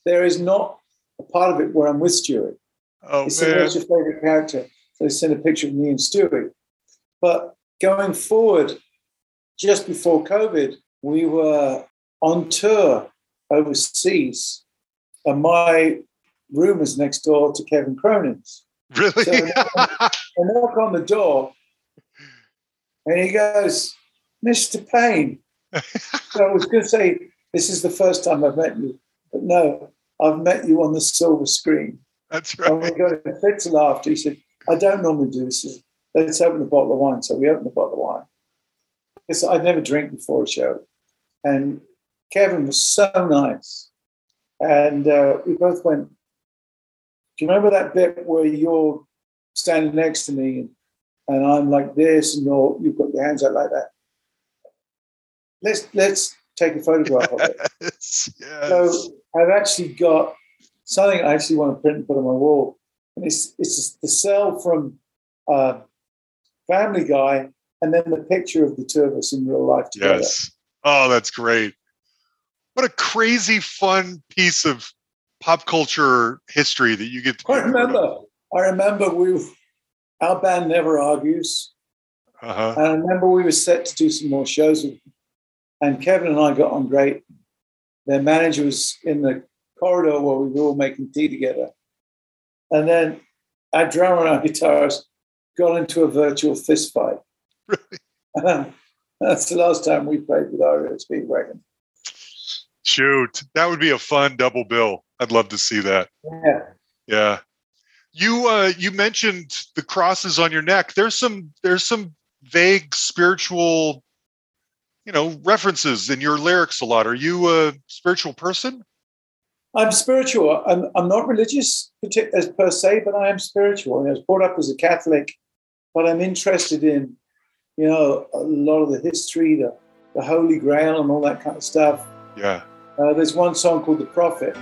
There is not a part of it where I'm with Stewie. Oh said, man. "What's your favorite character?" So they sent a picture of me and Stewie. But going forward, just before COVID, we were on tour overseas, and my room is next door to Kevin Cronin's. Really? So- I knock on the door, and he goes, "Mr. Payne." *laughs* so I was going to say, "This is the first time I've met you," but no, I've met you on the silver screen. That's right. And we got a fit to laughter. He said, "I don't normally do this. Let's open a bottle of wine." So we opened a bottle of wine. Because I'd never drink before a show, and Kevin was so nice, and uh, we both went. Do you remember that bit where you're standing next to me, and, and I'm like this, and you're, you've got your hands out like that. Let's let's take a photograph of it. Yes, *laughs* yes. So I've actually got something I actually want to print and put on my wall. And it's it's the cell from uh, Family Guy, and then the picture of the two of us in real life together. yes. Oh, that's great. What a crazy fun piece of pop culture history that you get I a part of. remember. I remember we our band never argues. Uh-huh. And I remember we were set to do some more shows, with, and Kevin and I got on great. Their manager was in the corridor where we were all making tea together, and then our drummer and our guitarist got into a virtual fist fight. *laughs* Really? *laughs* That's the last time we played with REO Speedwagon. Shoot. That would be a fun double bill. I'd love to see that. Yeah, Yeah. You uh you mentioned the crosses on your neck. There's some there's some vague spiritual you know references in your lyrics a lot. Are you a spiritual person? I'm spiritual. I'm, I'm not religious as per se, but I am spiritual. I was brought up as a Catholic, but I'm interested in, you know, a lot of the history, the, the Holy Grail, and all that kind of stuff. Yeah. Uh, there's one song called The Prophet.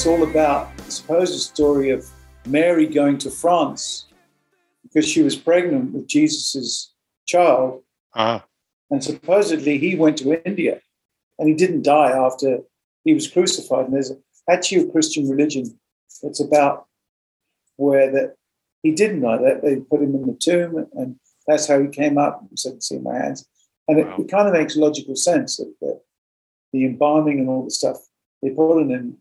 It's all about the supposed story of Mary going to France because she was pregnant with Jesus's child. Uh-huh. And supposedly he went to India and he didn't die after he was crucified. And there's actually a Christian religion that's about where that he didn't die, that they put him in the tomb and that's how he came up and said, See my hands. And it, Wow. it kind of makes logical sense that, that the embalming and all the stuff they put in him.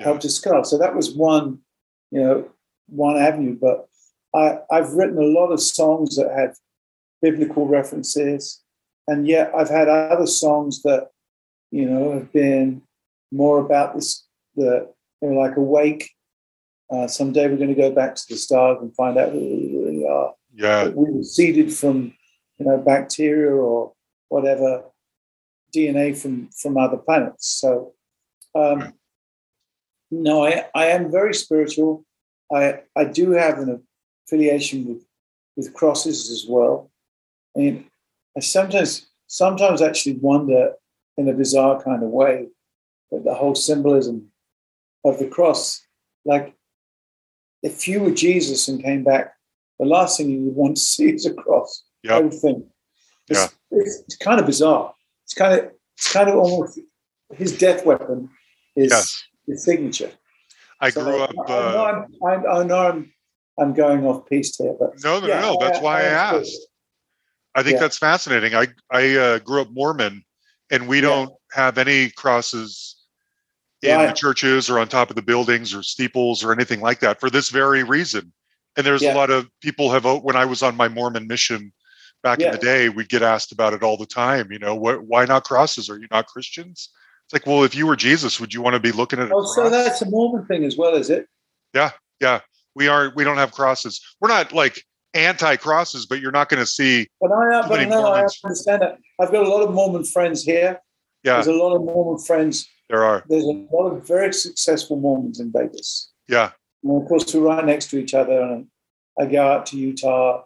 Helped skull. So that was one, you know, one avenue. But I, I've written a lot of songs that have biblical references, and yet I've had other songs that, you know, have been more about this, the you know, like awake. Uh, someday we're going to go back to the stars and find out who we really are. Yeah. We were seeded from, you know, bacteria or whatever DNA from from other planets. So, um, no, I I am very spiritual. I I do have an affiliation with with crosses as well. And I sometimes sometimes actually wonder in a bizarre kind of way that the whole symbolism of the cross, like if you were Jesus and came back, the last thing you would want to *laughs* see is a cross. I Yep. would think. It's, it's, it's kind of bizarre. It's kind of it's kind of almost his death weapon is Yes. Signature. I So grew up I, I know uh, I'm, I'm, I know I'm, I'm going off piece here, but No, no, Yeah, no. That's I- why I, asked. I think Yeah. that's fascinating. I I uh, grew up Mormon, and we Yeah. don't have any crosses in the churches or on top of the buildings or steeples or anything like that for this very reason. And there's Yeah. a lot of people have when I was on my Mormon mission back in the day, we'd get asked about it all the time. You know, what, why not crosses? Are you not Christians? It's like, well, if you were Jesus, would you want to be looking at oh, so that's a Mormon thing as well, is it? Yeah, yeah. We aren't. We don't have crosses. We're not like anti crosses, but you're not going to see. But I, but no, I understand that. I've got a lot of Mormon friends here. Yeah, There's a lot of Mormon friends. there are. There's a lot of very successful Mormons in Vegas. Yeah, And of course, we're right next to each other. And I go out to Utah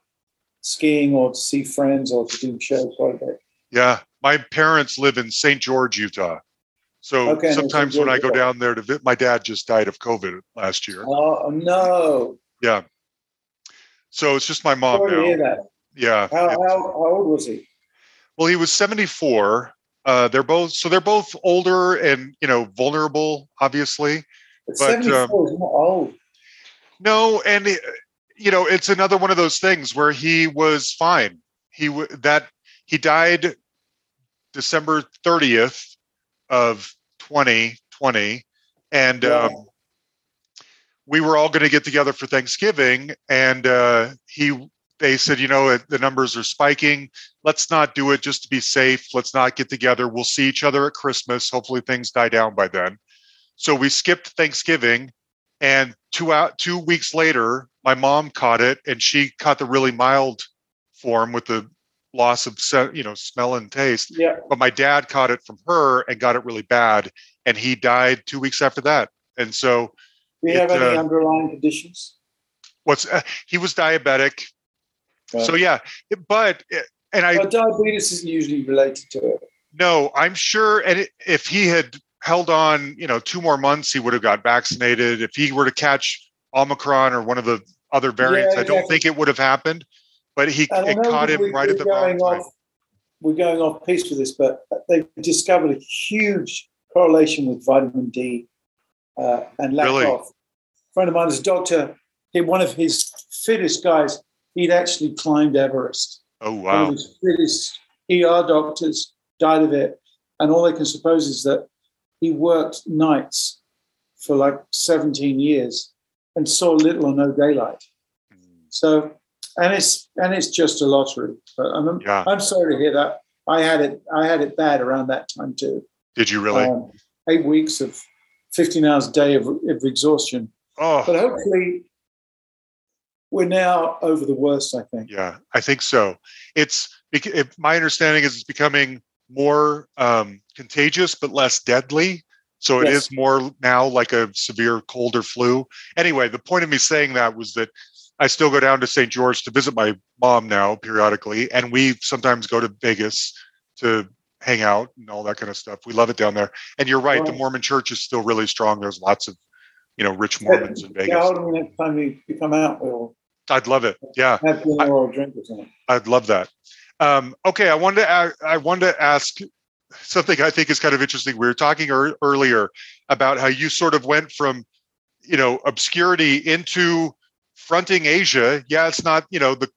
skiing or to see friends or to do shows quite a bit. Yeah, my parents live in St. George, Utah. So Okay, sometimes when I go down there to visit, my dad just died of COVID last year. Oh no! Yeah. So it's just my mom Sorry now. Yeah. How, how, how old was he? Well, he was 74. Uh, they're both so they're both older and you know vulnerable, obviously. But But, um, 74 is not old. No, and uh, you know it's another one of those things where he was fine. He w- that he died December 30th of 2020, and Yeah. um, we were all going to get together for Thanksgiving, and uh, he they said, you know, the numbers are spiking. Let's not do it just to be safe. Let's not get together. We'll see each other at Christmas. Hopefully, things die down by then. So we skipped Thanksgiving, and two out two weeks later, my mom caught it, and she caught the really mild form with the loss of you know smell and taste. Yeah. But my dad caught it from her and got it really bad, and he died two weeks after that. And so Do you have any uh, underlying conditions? what's uh, he was diabetic. So yeah, but and I Well, diabetes isn't usually related to it. No, I'm sure. And it, if he had held on, you know, two more months, he would have got vaccinated. If he were to catch Omicron or one of the other variants, Yeah, I don't think it would have happened. But he it caught him we- right at the wrong going time. We're going off piece with this, but they discovered a huge correlation with vitamin D uh, and lack Really? of. A friend of mine is a doctor. He, one of his fittest guys, he'd actually climbed Everest. Oh, wow! of his fittest ER doctors died of it. And all they can suppose is that he worked nights for like 17 years and saw little or no daylight. So, and it's and it's just a lottery. But I'm Yeah. I'm sorry to hear that. I had it I had it bad around that time too. Did you really? Um, eight weeks of 15 hours a day of, of exhaustion. But oh hopefully, we're now over the worst. I think. yeah, I think so. It's my understanding is it's becoming more um, contagious but less deadly. So it Yes. is more now like a severe cold or flu. Anyway, the point of me saying that was that I still go down to St. George to visit my mom now periodically, and we sometimes go to Vegas to hang out and all that kind of stuff. We love it down there. And you're right, the Mormon Church is still really strong. There's lots of, you know, rich Mormons in Vegas. on next time you, you come out, we'll I'd love it. Yeah, have dinner or drink or something. I'd love that. Um, okay, I wanted to I wanted to ask something I think is kind of interesting. We were talking ear earlier about how you sort of went from, you know, obscurity into fronting Asia. Yeah, it's not you know the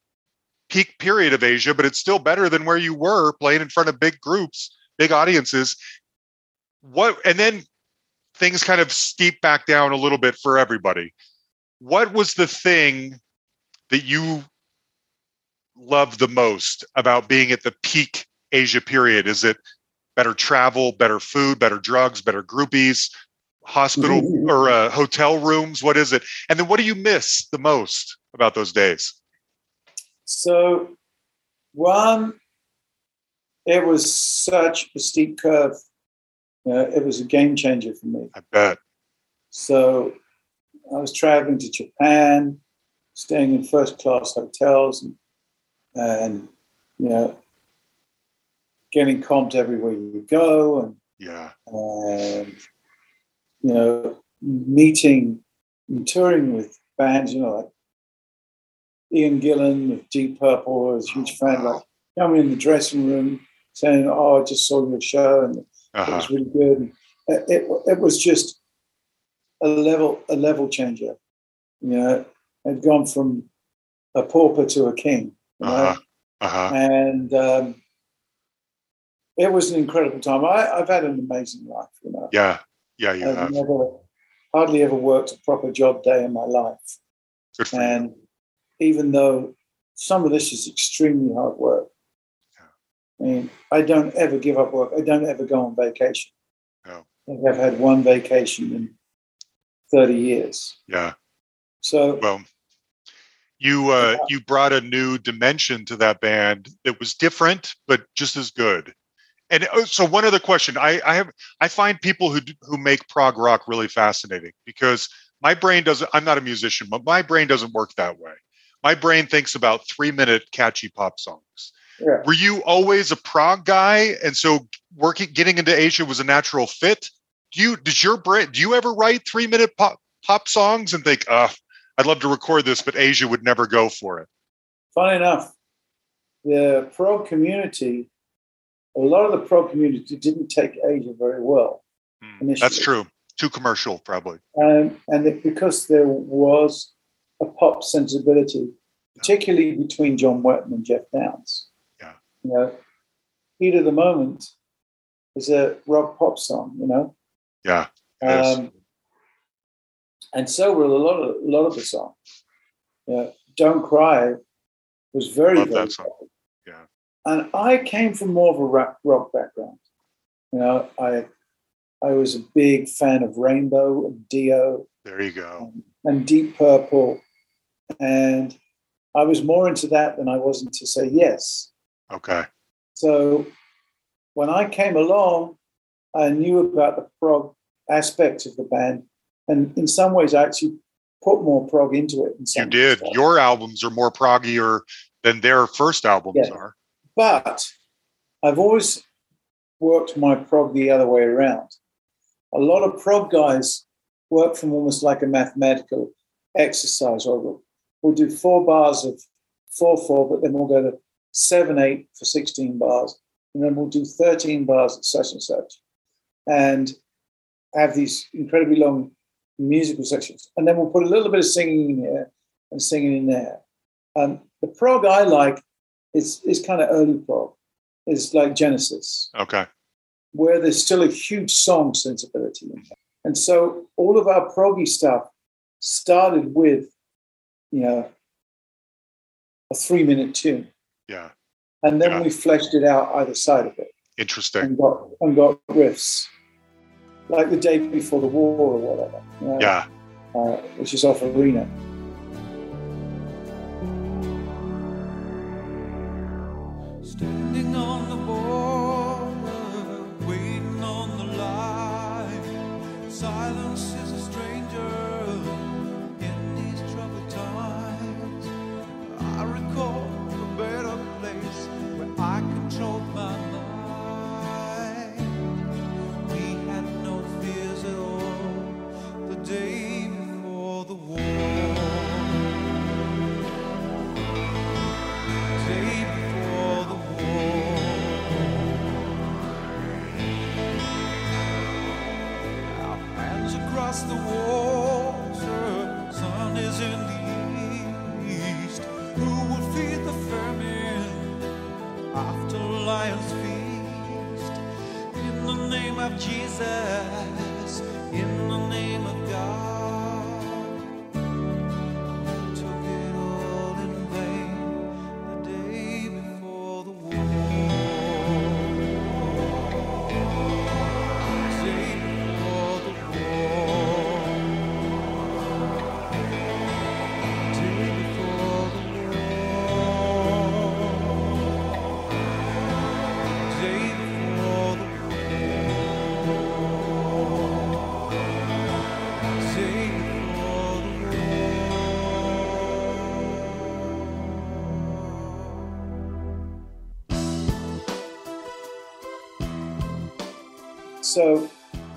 peak period of Asia, but it's still better than where you were playing in front of big groups, big audiences. What and then things kind of steep back down a little bit for everybody. What was the thing that you love the most about being at the peak Asia period? Is it better travel, better food, better drugs, better groupies, hospital or uh, hotel rooms? What is it? And then what do you miss the most about those days? So, one, it was such a steep curve. Uh, it was a game changer for me. I bet. So, I was traveling to Japan, staying in first class hotels, and, and you know, getting comped everywhere you go, and Yeah. and you know, meeting and touring with bands, you know, like Ian Gillan of Deep Purple, I was a huge fan. Like coming in the dressing room, saying, "Oh, I just saw your show and it Uh-huh. was really good." It, it, it was just a level a level changer. You know, I'd gone from a pauper to a king. You know? Uh-huh. Uh-huh. and um, it was an incredible time. I, I've had an amazing life. You know, Yeah. Yeah, you I've have. never, hardly ever worked a proper job day in my life. For you. And even though some of this is extremely hard work, I mean, I don't ever give up work. I don't ever go on vacation. No. I think I've had one vacation in 30 years. Yeah. So, Well, you uh, you brought a new dimension to that band that was different, but just as good. And uh, so, one other question: I, I have I find people who who make prog rock really fascinating because my brain doesn't. I'm not a musician, but my brain doesn't work that way. My brain thinks about three minute catchy pop songs. yeah. Were you always a prog guy, and so working getting into Asia was a natural fit, do you does your brain do you ever write three minute pop pop songs and think, uh, I'd love to record this, but Asia would never go for it. Funny enough, the prog community, a lot of the pro community didn't take Asia very well. Hmm, That's true. Too commercial, probably. Um, and it, because there was a pop sensibility, particularly between John Wetton and Geoff Downes. Yeah. You know, Heat of the Moment is a rock pop song, you know. Yeah. Yes. Um, and so were a lot of a lot of the songs. Yeah, Don't Cry was very, Love very that song. pop. And I came from more of a rock, rock background. You know, I I was a big fan of Rainbow and Dio There you go. Um, and Deep Purple, and I was more into that than I was into say yes. Okay. So when I came along, I knew about the prog aspect of the band, and in some ways, I actually put more prog into it. You did. Your albums are more proggier than their first albums Yeah. are. But I've always worked my prog the other way around. A lot of prog guys work from almost like a mathematical exercise, or we'll, do four bars of four four, but then we'll go to seven eight for sixteen bars, and then we'll do thirteen bars at such and such, and have these incredibly long musical sections, and then we'll put a little bit of singing in here and singing in there. Um, the prog I like is is kind of early prog. It's like Genesis Okay. where there's still a huge song sensibility. in there. And so all of our proggy stuff started with, you know, a three minute tune. Yeah. And then Yeah. we fleshed it out either side of it Interesting. and got and got riffs. Like the day before the war or whatever. you know, Yeah. Uh, which is off arena. So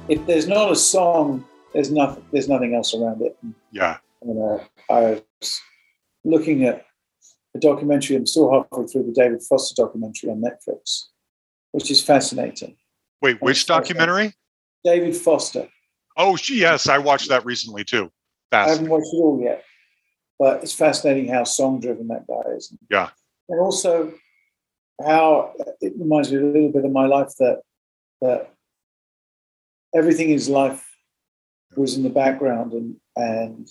if there's not a song, there's nothing there's nothing else around it. Yeah. And, uh, I was looking at a documentary. I'm still halfway through the David Foster documentary on Netflix, which is fascinating. Wait, which documentary? David Foster. Oh, yes, I watched that recently too. I haven't watched it all yet, but it's fascinating how song driven that guy is. Yeah. And also how it reminds me a little bit of my life that that everything in his life was in the background and and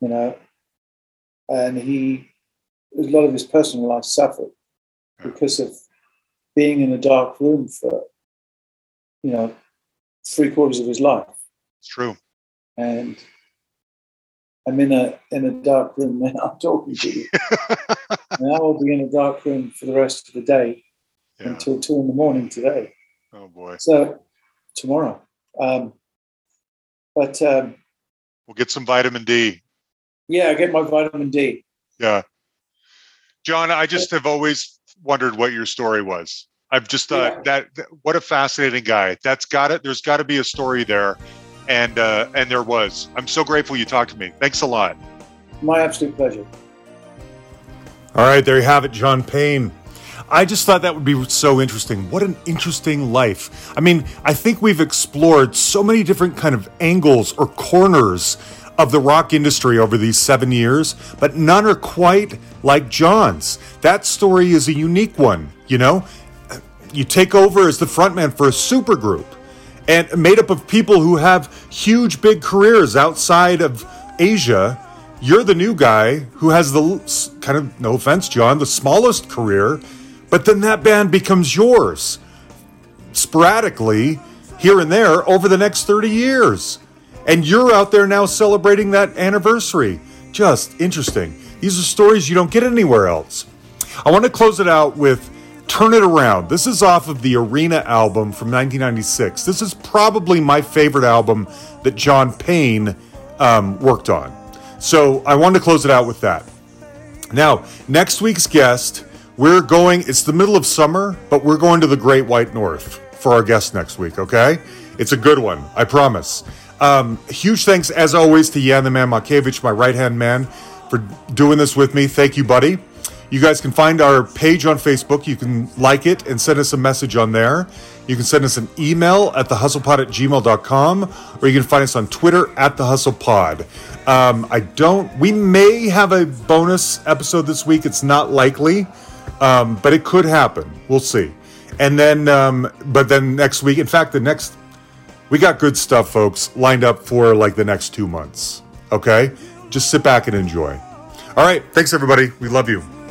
you know and he a lot of his personal life suffered because of being in a dark room for you know three quarters of his life It's true. and I'm in a in a dark room now. *laughs* I'm talking to you. *laughs* and I will be in a dark room for the rest of the day Yeah. until two in the morning today. Oh boy. So tomorrow. Um, but um, We'll get some vitamin D. yeah, I get my vitamin D. Yeah. John, I just have always wondered what your story was. I've just thought Yeah. that, that- what a fascinating guy. That's got it. There's got to be a story there, and uh, and there was. I'm so grateful you talked to me. Thanks a lot. My absolute pleasure. All right, there you have it, John Payne. I just thought that would be so interesting. What an interesting life. I mean, I think we've explored so many different kind of angles or corners of the rock industry over these 7 years, but none are quite like John's. That story is a unique one, you know? You take over as the frontman for a supergroup and made up of people who have huge big careers outside of Asia. You're the new guy who has the kind of no offense, John, the smallest career, but then that band becomes yours sporadically here and there over the next 30 years. And you're out there now celebrating that anniversary. Just interesting. These are stories you don't get anywhere else. I want to close it out with Turn It Around. This is off of the Arena album from 1996. This is probably my favorite album that John Payne um, worked on. So I wanted to close it out with that. Now, next week's guest, we're going, it's the middle of summer, but we're going to the Great White North for our guest next week, okay? It's a good one, I promise. Um, huge thanks, as always, to Yan the Man Makevich, my right hand man, for doing this with me. Thank you, buddy. You guys can find our page on Facebook. You can like it and send us a message on there. You can send us an email at thehustlepod at gmail.com or you can find us on Twitter at thehustlepod. Um, I don't, we may have a bonus episode this week. It's not likely, um, but it could happen. We'll see. And then, um, but then next week, in fact, the next, we got good stuff, folks, lined up for like the next two months. Okay? Just sit back and enjoy. All right. Thanks, everybody. We love you.